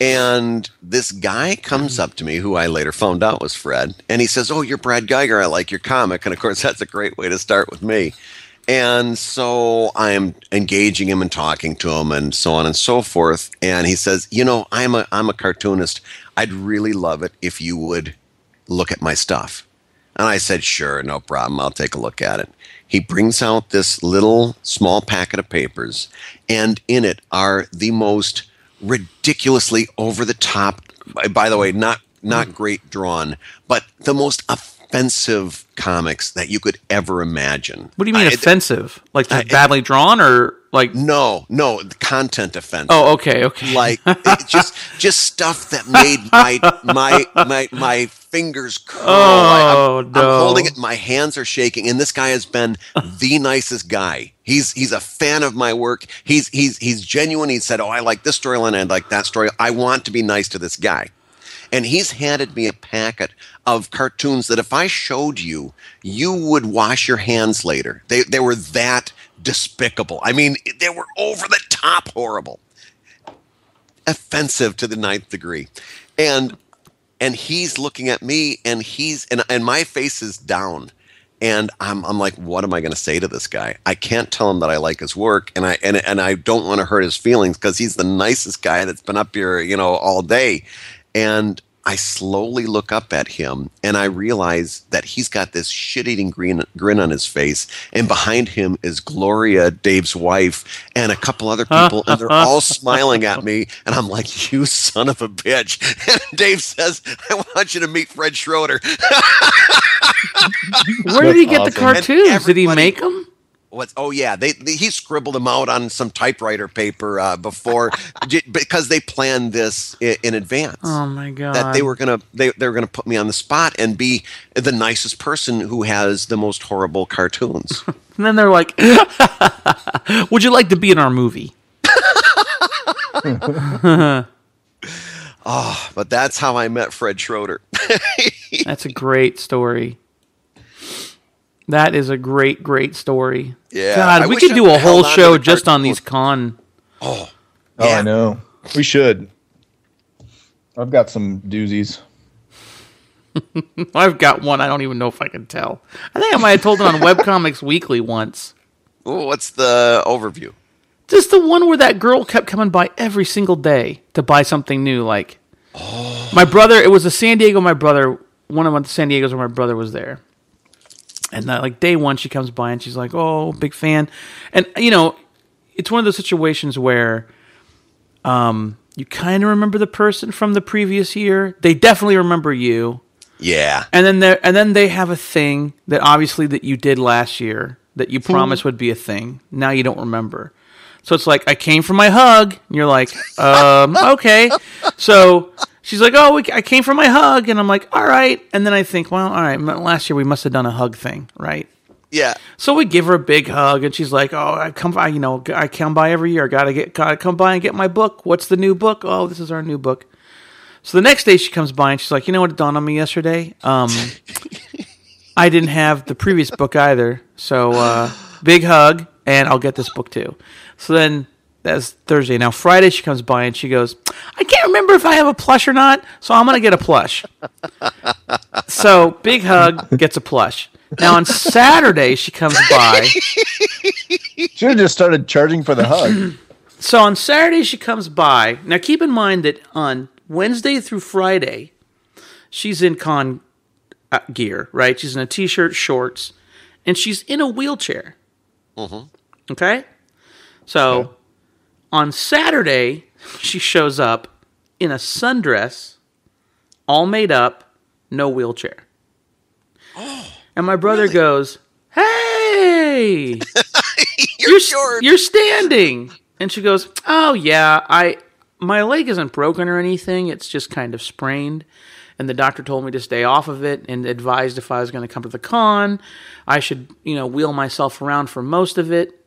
And this guy comes up to me, who I later found out was Fred, and he says, Oh, you're Brad Guigar. I like your comic. And of course, that's a great way to start with me. And so I'm engaging him and talking to him and so on and so forth. And he says, You know, I'm a, I'm a cartoonist. I'd really love it if you would look at my stuff. And I said, Sure, no problem. I'll take a look at it. He brings out this little small packet of papers, and in it are the most ridiculously over the top. By, the way, not not hmm. great drawn, but the most offensive comics that you could ever imagine. What do you mean I- offensive? Like just I- badly drawn, or like? No, no, the content offensive. Oh, okay, okay. like just just stuff that made my my my my fingers curl. Oh, no I, am no. holding it. My hands are shaking, and this guy has been the nicest guy. He's he's a fan of my work. He's he's he's genuine. He said, "Oh, I like this storyline. I like that story. I want to be nice to this guy." And he's handed me a packet of cartoons that if I showed you, you would wash your hands later. They they were that despicable. I mean, they were over the top horrible. Offensive to the ninth degree. And and he's looking at me and he's and, and my face is down. And I'm, I'm like what am i going to say to this guy? I can't tell him that i like his work and i and, and i don't want to hurt his feelings because he's the nicest guy that's been up here you know all day and i slowly look up at him and i realize that he's got this shit-eating grin, grin on his face and behind him is gloria dave's wife and a couple other people and they're all smiling at me and i'm like you son of a bitch and dave says i want you to meet fred schroeder Where did he get the awesome. cartoons? Did he make them? What's, oh yeah, they, they he scribbled them out on some typewriter paper uh, before j- because they planned this in, in advance. Oh my god! that they were gonna they, they were gonna put me on the spot and be the nicest person who has the most horrible cartoons. And then they're like, "Would you like to be in our movie?" but that's how I met Fred Schroeder. That's a great story. That is a great, great story. Yeah, God, I we could do a whole show just on these con. Oh, oh Yeah. I know. We should. I've got some doozies. I've got one. I don't even know if I can tell. I think I might have told it on Webcomics Weekly once. Ooh, what's the overview? Just the one where that girl kept coming by every single day to buy something new. Like oh. my brother, it was a San Diego. My brother, one of the San Diego's where my brother was there, and uh, like day one, she comes by and she's like, "Oh, big fan," and you know, it's one of those situations where, um, you kind of remember the person from the previous year. They definitely remember you, Yeah, and then there, and then they have a thing that obviously that you did last year that you promised would be a thing. Now you don't remember. So it's like I came for my hug. And you're like, um, okay. So she's like, oh, we, I came for my hug, and I'm like, all right. And then I think, well, all right. Last year we must have done a hug thing, right? yeah. So we give her a big hug, and she's like, "Oh, I come by, you know, I come by every year. I gotta get, gotta come by and get my book. What's the new book? Oh, this is our new book." So the next day she comes by and she's like, "You know what it dawned on me yesterday? Um, I didn't have the previous book either. So uh, big hug, and I'll get this book too." So then that's Thursday. Now Friday she comes by and she goes, "I can't remember if I have a plush or not, so I'm gonna get a plush." so big hug gets a plush. Now on Saturday she comes by. Should have just started charging for the hug. So on Saturday she comes by. Now keep in mind that on Wednesday through Friday, she's in con uh, gear, right? She's in a t-shirt, shorts, and she's in a wheelchair. Okay, so on Saturday she shows up in a sundress, all made up, no wheelchair. and my brother goes, "Hey." You're, you're you're standing. And she goes oh yeah i my leg isn't broken or anything. It's just kind of sprained. And the doctor told me to stay off of it and advised if i was going to come to the con. I should you know wheel myself around for most of it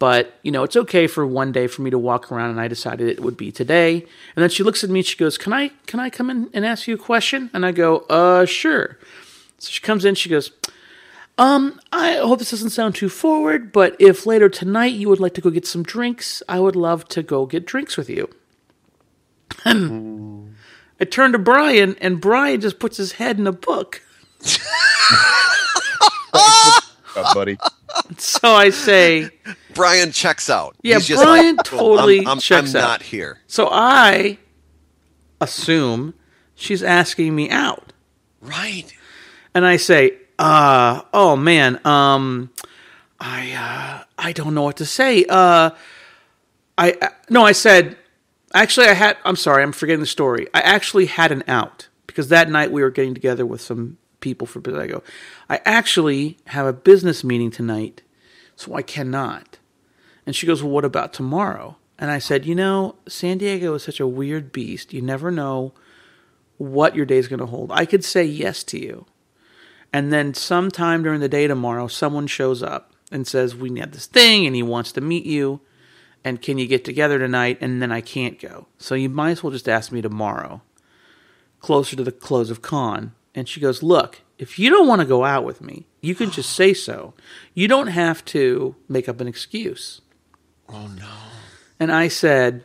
but you know it's okay for one day for me to walk around and i decided it would be today and then she looks at me and she goes can i can i come in and ask you a question and i go uh sure so she comes in she goes um, I hope this doesn't sound too forward, but if later tonight you would like to go get some drinks, I would love to go get drinks with you. And I turn to Brian, and Brian just puts his head in a book. Oh, buddy. So I say, Brian checks out. Yeah, He's just Brian like, "Cool, totally I'm, I'm, checks I'm out." not here. so I assume she's asking me out. Right. and I say, uh, oh man, um, I, uh, I don't know what to say. Uh, I, uh, no, I said, Actually, I had. I'm sorry, I'm forgetting the story. I actually had an out because that night we were getting together with some people for. I go, I actually have a business meeting tonight, so I cannot. And she goes, Well, what about tomorrow? And I said, You know, San Diego is such a weird beast. You never know what your day is going to hold. I could say yes to you. And then sometime during the day tomorrow, someone shows up and says, We have this thing and he wants to meet you. And can you get together tonight? And then I can't go. So you might as well just ask me tomorrow, closer to the close of con. And she goes, Look, if you don't want to go out with me, you can just say so. You don't have to make up an excuse. Oh no. And I said,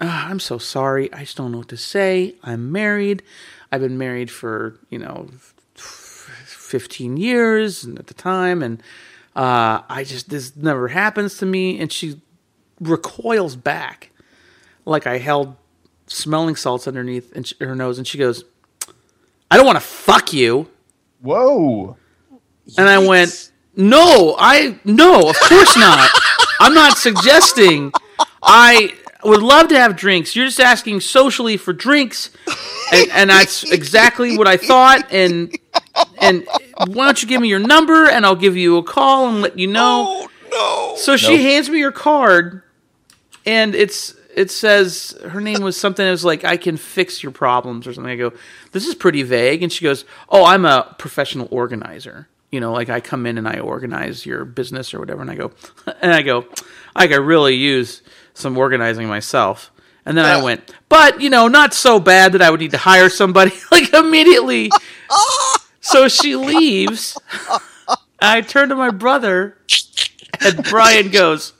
"Ah, I'm so sorry. I just don't know what to say. I'm married. I've been married for, you know, 15 years at the time. And uh, I just, this never happens to me. And she recoils back like I held smelling salts underneath her nose. And she goes, I don't want to fuck you. Whoa. And I went, no, I, no, of course not. I'm not suggesting. I would love to have drinks. You're just asking socially for drinks. And, and that's exactly what I thought. And, and why don't you give me your number and I'll give you a call and let you know. Oh no. So she Nope. hands me her card, and it's it says her name was something. It was like I can fix your problems or something. I go, this is pretty vague, and she goes, oh, I'm a professional organizer. You know, like I come in and I organize your business or whatever. And I go, and I go, I could really use some organizing myself. And then I went, but you know, not so bad that I would need to hire somebody like immediately. so she leaves. I turn to my brother, and Brian goes,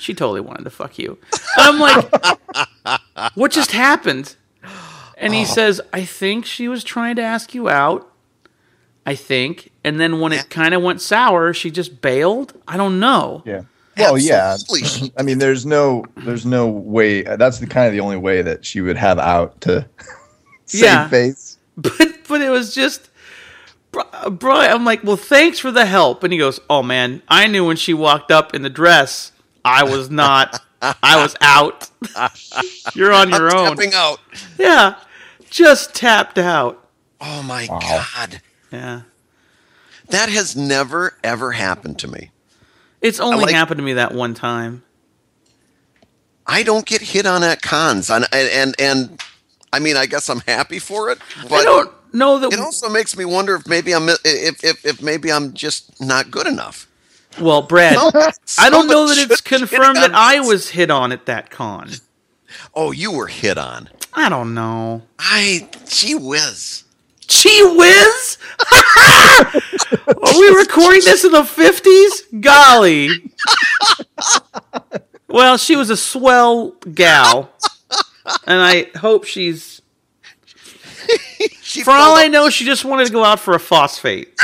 She totally wanted to fuck you. And I'm like, What just happened? And he oh. says, I think she was trying to ask you out. I think. And then when it kind of went sour, she just bailed. I don't know. Yeah. Well, oh, yeah. Absolutely she- I mean, there's no, there's no way. That's the kind of the only way that she would have out to save Yeah. face. But but it was just Bri- Brian. I'm like, well, thanks for the help. And he goes, oh man, I knew when she walked up in the dress, I was not. I was out. You're on your own. Tapping out. Yeah, just tapped out. Oh my Wow. god. Yeah, That has never ever happened to me. it's only like- happened to me that one time. I don't get hit on at cons, and and and, and I mean, I guess I'm happy for it, But I don't know that. it also makes me wonder if maybe I'm if if, if maybe I'm just not good enough. Well, Brad, I don't know that it's confirmed that I was hit on at that con. Oh, you were hit on. I don't know. I gee whiz. Gee whiz! Are we recording this in the 50s? Golly. Well, she was a swell gal. And I hope she's. She For all pulled I know, she just wanted to go out for a phosphate.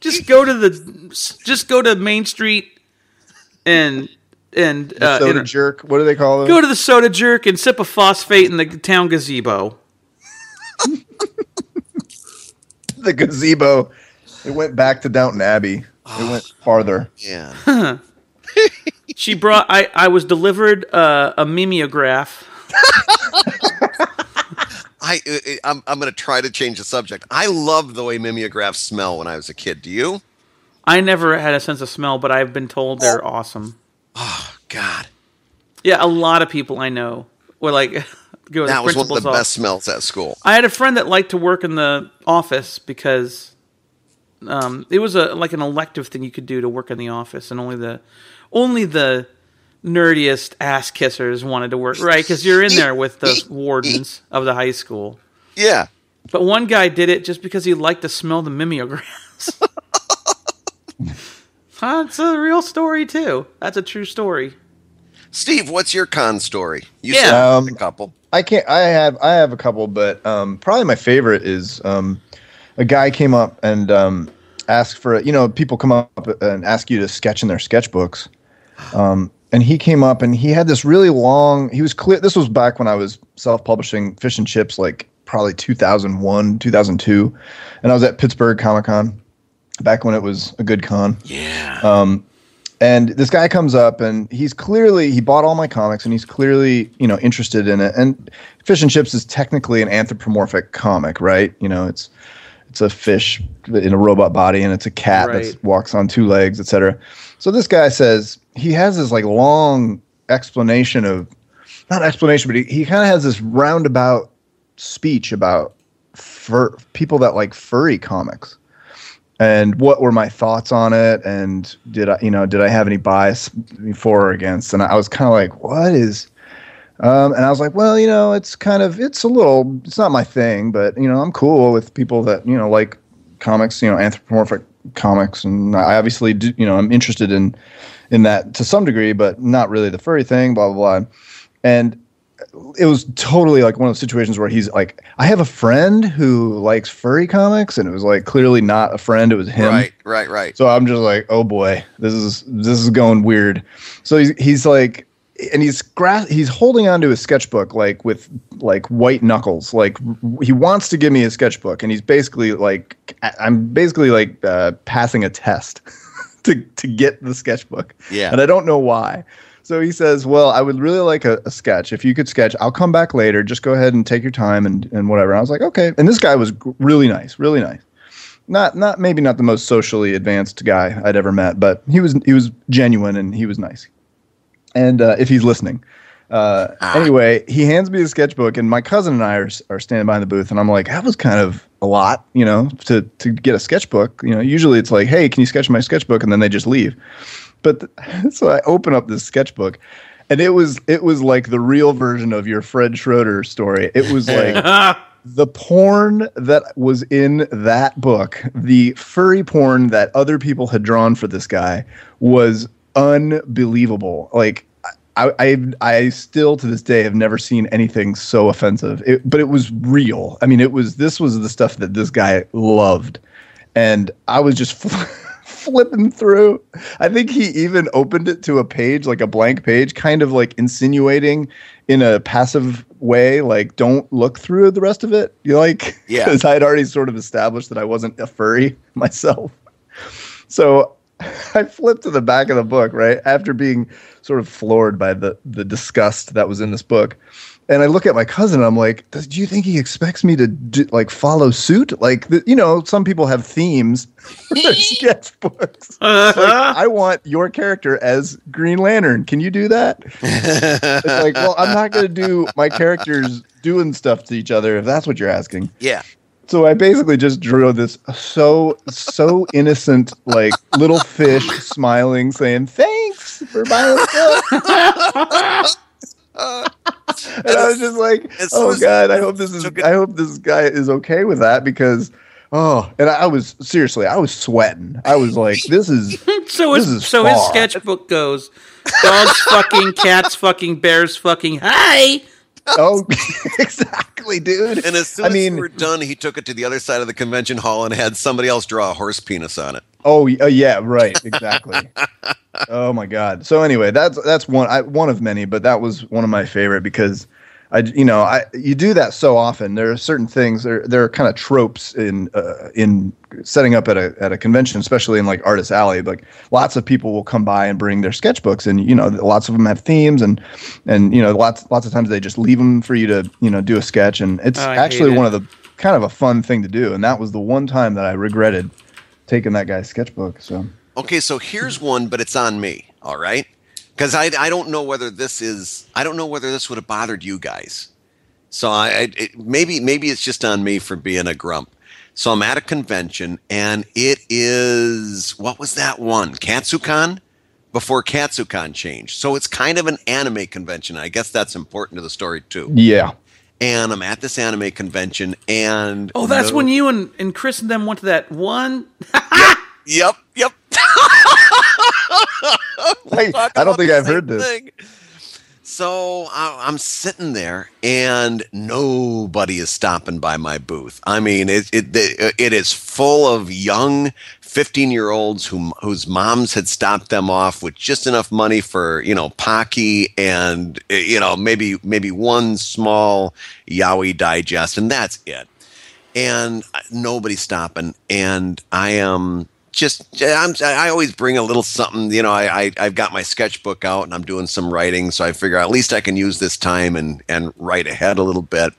just go to the. Just go to Main Street and. And uh, Soda in- jerk. What do they call it? Go to the soda jerk and sip a phosphate in the town gazebo. the gazebo. It went back to Downton Abbey. It went farther. Yeah. She brought. I. I was delivered uh, a mimeograph. I uh, uh, I'm I'm going to try to change the subject. I love the way mimeographs smell when I was a kid. Do you? I never had a sense of smell, but I've been told they're awesome. Oh God, Yeah, a lot of people I know were like, go that was one of the office. best smells at school. I had a friend that liked to work in the office because um, it was a like an elective thing you could do to work in the office, and only the only the nerdiest ass kissers wanted to work right because you're in there with the wardens of the high school. Yeah. But one guy did it just because he liked to smell the mimeographs. That's a real story too. That's a true story. Steve, what's your con story? You Yeah. Um, a couple. I can't. I have. I have a couple, but um, probably my favorite is um, a guy came up and um, asked for. You know, people come up and ask you to sketch in their sketchbooks. And he came up and he had this really long. He was clear. This was back when I was self-publishing fish and chips, like probably 2001, 2002, and I was at Pittsburgh Comic Con back when it was a good con. Yeah. Um, and this guy comes up and he's clearly he bought all my comics and he's clearly you know interested in it. And Fish and Chips is technically an anthropomorphic comic, right? You know, it's it's a fish in a robot body and it's a cat Right. that walks on two legs, etc. So this guy says he has this like long explanation of not explanation, but he, he kind of has this roundabout speech about fur people that like furry comics. And what were my thoughts on it? And did i you know did i have any bias for or against? And i was kind of like what is um, and i was like well you know it's kind of it's a little it's not my thing but you know i'm cool with people that you know like comics you know anthropomorphic comics and i obviously do you know i'm interested in in that to some degree but not really the furry thing blah blah blah and it was totally like one of those situations where he's like, I have a friend who likes furry comics, and it was like clearly not a friend; it was him. Right, right, right. So I'm just like, oh boy, this is this is going weird. So he's he's like, and he's gra- he's holding onto his sketchbook like with like white knuckles. Like he wants to give me a sketchbook, and he's basically like, I'm basically like uh, passing a test to to get the sketchbook. Yeah. and I don't know why. So he says, "Well, I would really like a, a sketch. If you could sketch, I'll come back later. Just go ahead and take your time and and whatever." I was like, "Okay." And this guy was really nice, really nice not not maybe not the most socially advanced guy I'd ever met, but he was he was genuine and he was nice. And uh, if he's listening, uh, anyway, he hands me the sketchbook, and my cousin and I are are standing behind the booth, and I'm like, that was kind of a lot, you know, to to get a sketchbook. You know, usually it's like, hey, can you sketch my sketchbook, and then they just leave. But th- so I open up this sketchbook. And it was it was like the real version of your Fred Schroeder story. It was like the porn that was in that book, the furry porn that other people had drawn for this guy, was unbelievable. Like I, I, I still to this day have never seen anything so offensive. It, but it was real. I mean, it was this was the stuff that this guy loved, and I was just. flipping through. I think he even opened it to a page, like a blank page, kind of like insinuating in a passive way, like don't look through the rest of it. You like, Yeah. because I'd already sort of established that I wasn't a furry myself. So I flipped to the back of the book, right after being sort of floored by the the disgust that was in this book. And I look at my cousin and I'm like, do you think he expects me to do, like follow suit? Like, the, you know, some people have themes for their sketchbooks. Like, uh-huh. I want your character as Green Lantern. Can you do that? it's like, well, I'm not going to do my characters doing stuff to each other if that's what you're asking. Yeah. So I basically just drew this so so innocent, like little fish smiling, saying thanks for buying the book. and I was just like, oh god, I hope this is I hope this guy is okay with that because oh, and I was seriously, I was sweating. I was like, this is So This his is so his sketchbook goes dogs fucking, cats fucking, bears fucking. Hi. oh exactly, dude. And as soon I as mean, we were done, he took it to the other side of the convention hall and had somebody else draw a horse penis on it. Oh, uh, yeah, right, exactly. oh my god. So anyway, that's that's one I, one of many, but that was one of my favorite because I you know I you do that so often. There are certain things there there are kind of tropes in uh, in setting up at a at a convention, especially in like Artist Alley. Like lots of people will come by and bring their sketchbooks, and you know lots of them have themes, and and you know lots lots of times they just leave them for you to you know do a sketch, and it's Oh, actually it. one of the kind of a fun thing to do. And that was the one time that I regretted taking that guy's sketchbook. So Okay, so here's one, but it's on me. All right, because I I don't know whether this is I don't know whether this would have bothered you guys. So I, I it, maybe maybe it's just on me for being a grump. So I'm at a convention and it is what was that one? Katsucon before Katsucon changed. So it's kind of an anime convention. I guess that's important to the story too. yeah. And I'm at this anime convention and Oh, that's no- when you and, and Chris and them went to that one. Yep, yep. I, I don't think I've heard this. thing. So I, I'm sitting there, and nobody is stopping by my booth. I mean, it it it is full of young 15 year olds who, whose moms had stopped them off with just enough money for, you know, Pocky and, you know, maybe, maybe one small Yowie digest, and that's it. And uh, nobody's stopping. And I am just, I'm, I always bring a little something, you know, I, I, I've got my sketchbook out and I'm doing some writing. So I figure at least I can use this time and, and write ahead a little bit.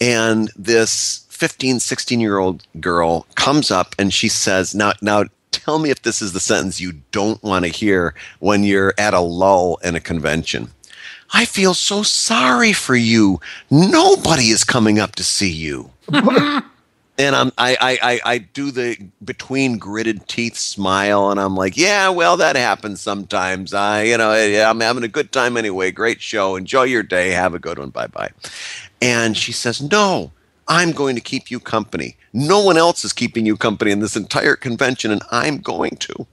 And this 15, 16 year old girl comes up and she says, Now, now tell me if this is the sentence you don't want to hear when you're at a lull in a convention. I feel so sorry for you. Nobody is coming up to see you. and I'm I, I I do the between gritted teeth smile, and I'm like, yeah, well, that happens sometimes. I you know I'm having a good time anyway. Great show. Enjoy your day. Have a good one. Bye bye. And she says, no, I'm going to keep you company. No one else is keeping you company in this entire convention, and I'm going to.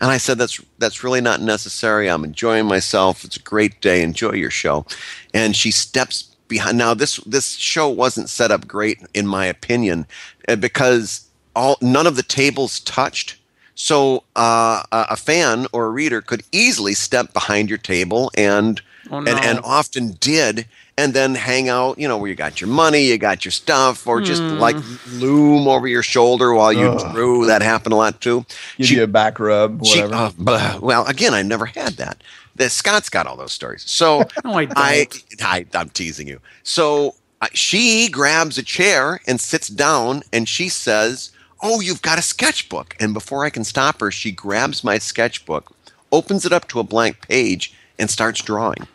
And I said, that's that's really not necessary. I'm enjoying myself. It's a great day. Enjoy your show. And she steps behind. Now this this show wasn't set up great, in my opinion, uh, because all none of the tables touched. So uh, a fan or a reader could easily step behind your table and oh, no. and, and often did and then hang out, you know, where you got your money, you got your stuff, or just mm. like loom over your shoulder while you Ugh. drew. That happened a lot too. Give she, you a back rub, whatever. She, uh, well, again, I never had that. The, Scott's got all those stories. So no, I, I, I, I'm teasing you. So uh, she grabs a chair and sits down, and she says, "Oh, you've got a sketchbook." And before I can stop her, she grabs my sketchbook, opens it up to a blank page, and starts drawing.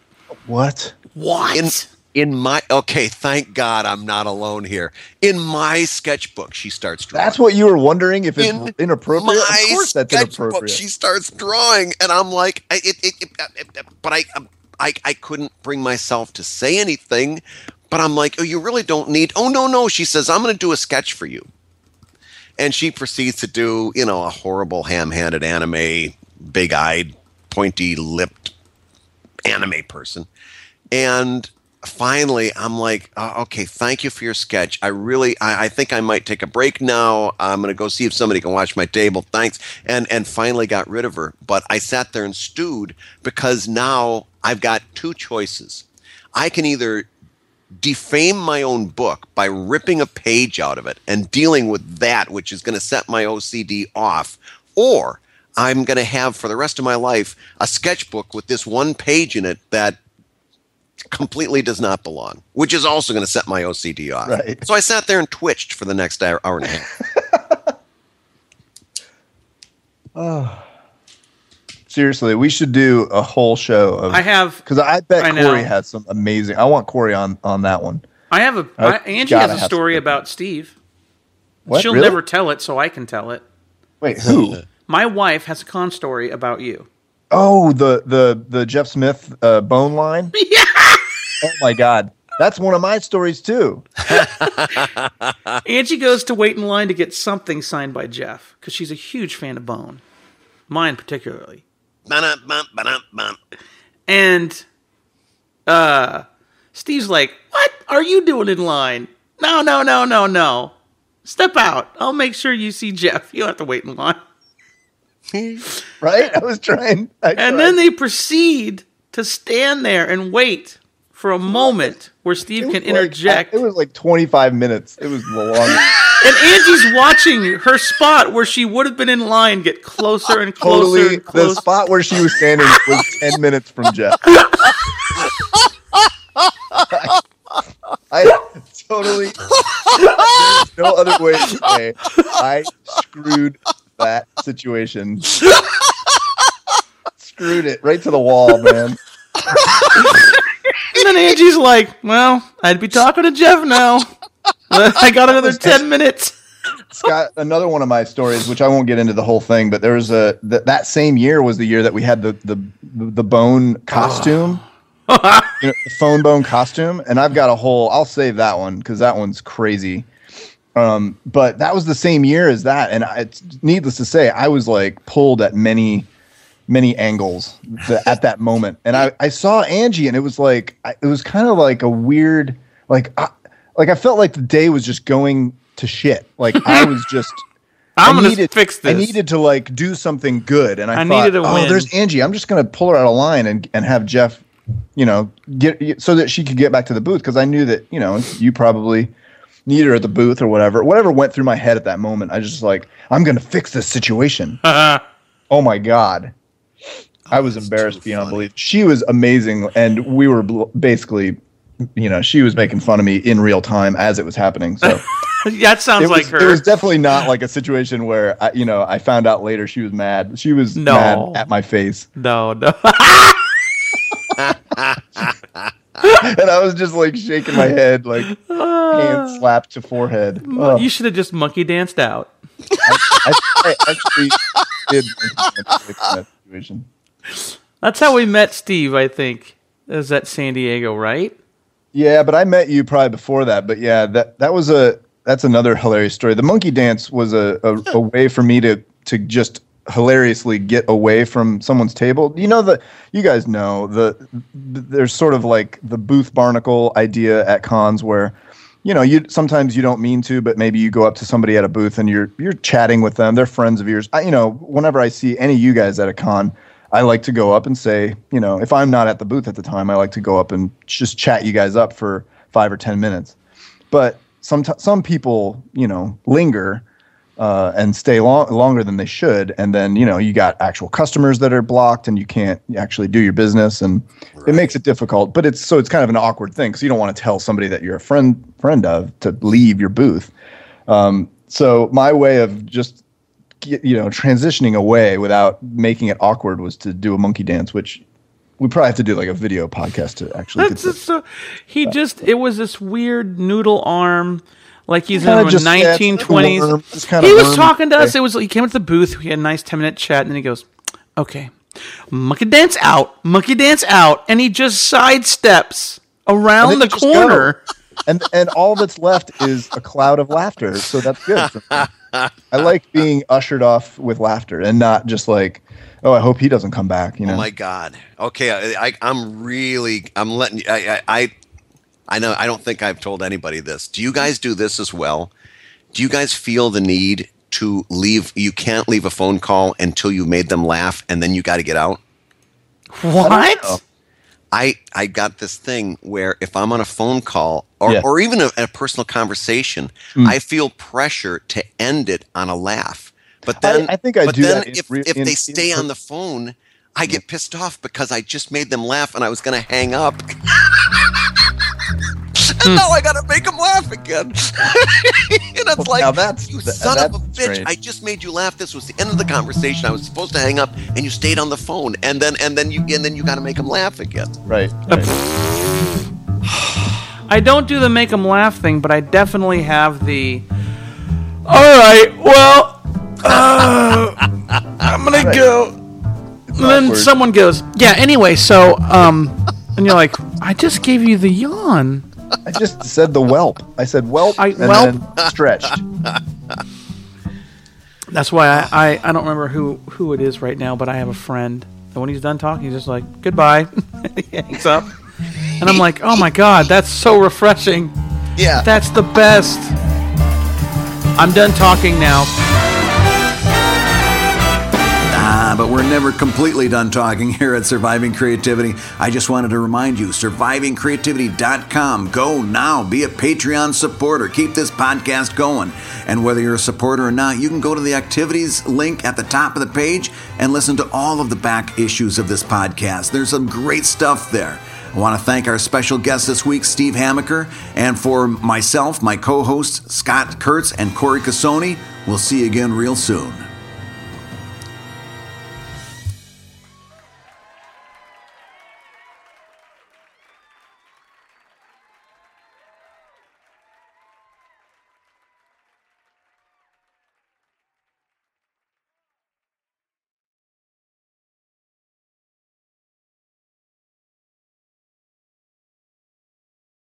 What? What? In, in my okay, thank God I'm not alone here. In my sketchbook, she starts drawing. That's what you were wondering if it's in inappropriate. of course, that's inappropriate. She starts drawing, and I'm like, it, it, it, it but I, um, I, I couldn't bring myself to say anything. But I'm like, oh, you really don't need. Oh no, no. She says, I'm going to do a sketch for you, and she proceeds to do, you know, a horrible ham-handed anime, big-eyed, pointy-lipped anime person, and finally i'm like oh, okay thank you for your sketch. I really I, I, think i might take a break now. I'm going to go see if somebody can watch my table. Thanks. And and finally got rid of her. But i sat there and stewed because now i've got two choices. I can either defame my own book by ripping a page out of it and dealing with that which is going to set my ocd off or i'm going to have for the rest of my life a sketchbook with this one page in it that completely does not belong, which is also going to set my OCD off. Right. So I sat there and twitched for the next hour, hour and a half. oh. Seriously, we should do a whole show of. I have because I bet I Corey know. has some amazing. I want Corey on on that one. I have a I, Angie has a story about Steve. What? She'll really? never tell it, so I can tell it. Wait, who? My wife has a con story about you. Oh, the the the Jeff Smith uh, bone line. Yeah. Oh my god. That's one of my stories too. Angie goes to wait in line to get something signed by Jeff because she's a huge fan of Bone, mine particularly. And uh, Steve's like, "What are you doing in line? No, no, no, no, no. Step out. I'll make sure you see Jeff. You don't have to wait in line." right? I was trying. I and tried. then they proceed to stand there and wait for a moment where Steve can interject. Like, it was like 25 minutes. It was the longest. and Angie's watching her spot where she would have been in line get closer and closer. Totally, and closer. the spot where she was standing was 10 minutes from Jeff. I, I totally. There's no other way to say I screwed that situation. screwed it right to the wall, man and then Angie's like, "Well, I'd be talking to Jeff now. I got another ten minutes." Scott, another one of my stories, which I won't get into the whole thing, but there was a th- that same year was the year that we had the the the bone costume, you know, the Phoney Bone costume, and I've got a whole. I'll save that one because that one's crazy. Um, but that was the same year as that, and I, it's needless to say, I was like pulled at many many angles at that moment. And I, I saw Angie and it was like, it was kind of like a weird, like, I, like I felt like the day was just going to shit. Like I was just, I'm I gonna needed, fix this. I needed to like do something good, and I, I thought, oh, win." there's Angie. I'm just gonna pull her out of line and and have Jeff, you know, get so that she could get back to the booth because I knew that you know you probably need her at the booth or whatever. Whatever went through my head at that moment, I just like I'm gonna fix this situation. oh my god. I was that's embarrassed beyond funny. belief. She was amazing, and we were bl- basically, you know, she was making fun of me in real time as it was happening. So that sounds it like was, her. it was definitely not like a situation where I, you know I found out later she was mad. She was No. mad at my face, no, no. and I was just like shaking my head, like hand ah. slapped to forehead. Oh, you should have just monkey danced out. I, I actually did that situation. That's how we met Steve. I think is at San Diego, right? Yeah, but I met you probably before that. But yeah, that that was a that's another hilarious story. The monkey dance was a, a, a way for me to to just hilariously get away from someone's table. You know the you guys know the there's sort of like the booth barnacle idea at cons where you know you sometimes you don't mean to but maybe you go up to somebody at a booth and you're you're chatting with them. They're friends of yours. I, you know whenever i see any of you guys at a con i like to go up and say you know if i'm not at the booth at the time i like to go up and just chat you guys up for five or ten minutes. But some some people you know linger uh, and stay long, longer than they should. And then you know you got actual customers that are blocked and you can't actually do your business. And it makes it difficult but it's so it's kind of an awkward thing because you don't want to tell somebody that you're a friend friend of to leave your booth. Um, so my way of just you know transitioning away without making it awkward was to do a monkey dance which we probably have to do like a video podcast to actually That's just so. He just it was this weird noodle arm, like he's in Kinda the just- yeah, it's nineteen like a twenties. worm. It's kinda He was worm. talking to us. It was he came to the booth. We had a nice ten minute chat, and then he goes, "Okay, monkey dance out, monkey dance out," and he just sidesteps around then the you just corner. and and all that's left is a cloud of laughter. So that's good. for me. I like being ushered off with laughter and not just like, oh, I hope he doesn't come back. You oh know, Oh my God. Okay, I, I, I'm really. I'm letting. you- I, I, I, I know. I don't think I've told anybody this. Do you guys do this as well? Do you guys feel the need to leave? You can't leave a phone call until you made them laugh, and then you got to get out. What? I I got this thing where if I'm on a phone call or, Yeah. or even a, a personal conversation, hmm. I feel pressure to end it on a laugh. But then I think I but do then that in if re- if in- they in stay per- on the phone, I get pissed off because I just made them laugh and I was going to hang up. And now I got to make them laugh again. and it's Well, like, now that's- you th- son of a that's bitch! strange. I just made you laugh. This was the end of the conversation. I was supposed to hang up, and you stayed on the phone. And then and then you and then you got to make him laugh again. right? right. I don't do the make him laugh thing, but I definitely have the. All right, well, uh, I'm gonna Right. go. And then awkward. someone goes, "Yeah." Anyway, so um, and you're like, "I just gave you the yawn." I just said the whelp. I said whelp I- and whelp. then stretched. That's why I, I I don't remember who who it is right now, but I have a friend And when he's done talking, he's just like, "Goodbye," he hangs up, and I'm like, "Oh my god, that's so refreshing." Yeah. That's the best. I'm done talking now. But we're never completely done talking here at Surviving Creativity. I just wanted to remind you survivingcreativity.com. Go now, be a Patreon supporter. Keep this podcast going. And whether you're a supporter or not, you can go to the activities link at the top of the page and listen to all of the back issues of this podcast. There's some great stuff there. I want to thank our special guest this week, Steve Hamaker, and for myself, my co hosts, Scott Kurtz and Corey Cassoni. We'll see you again real soon.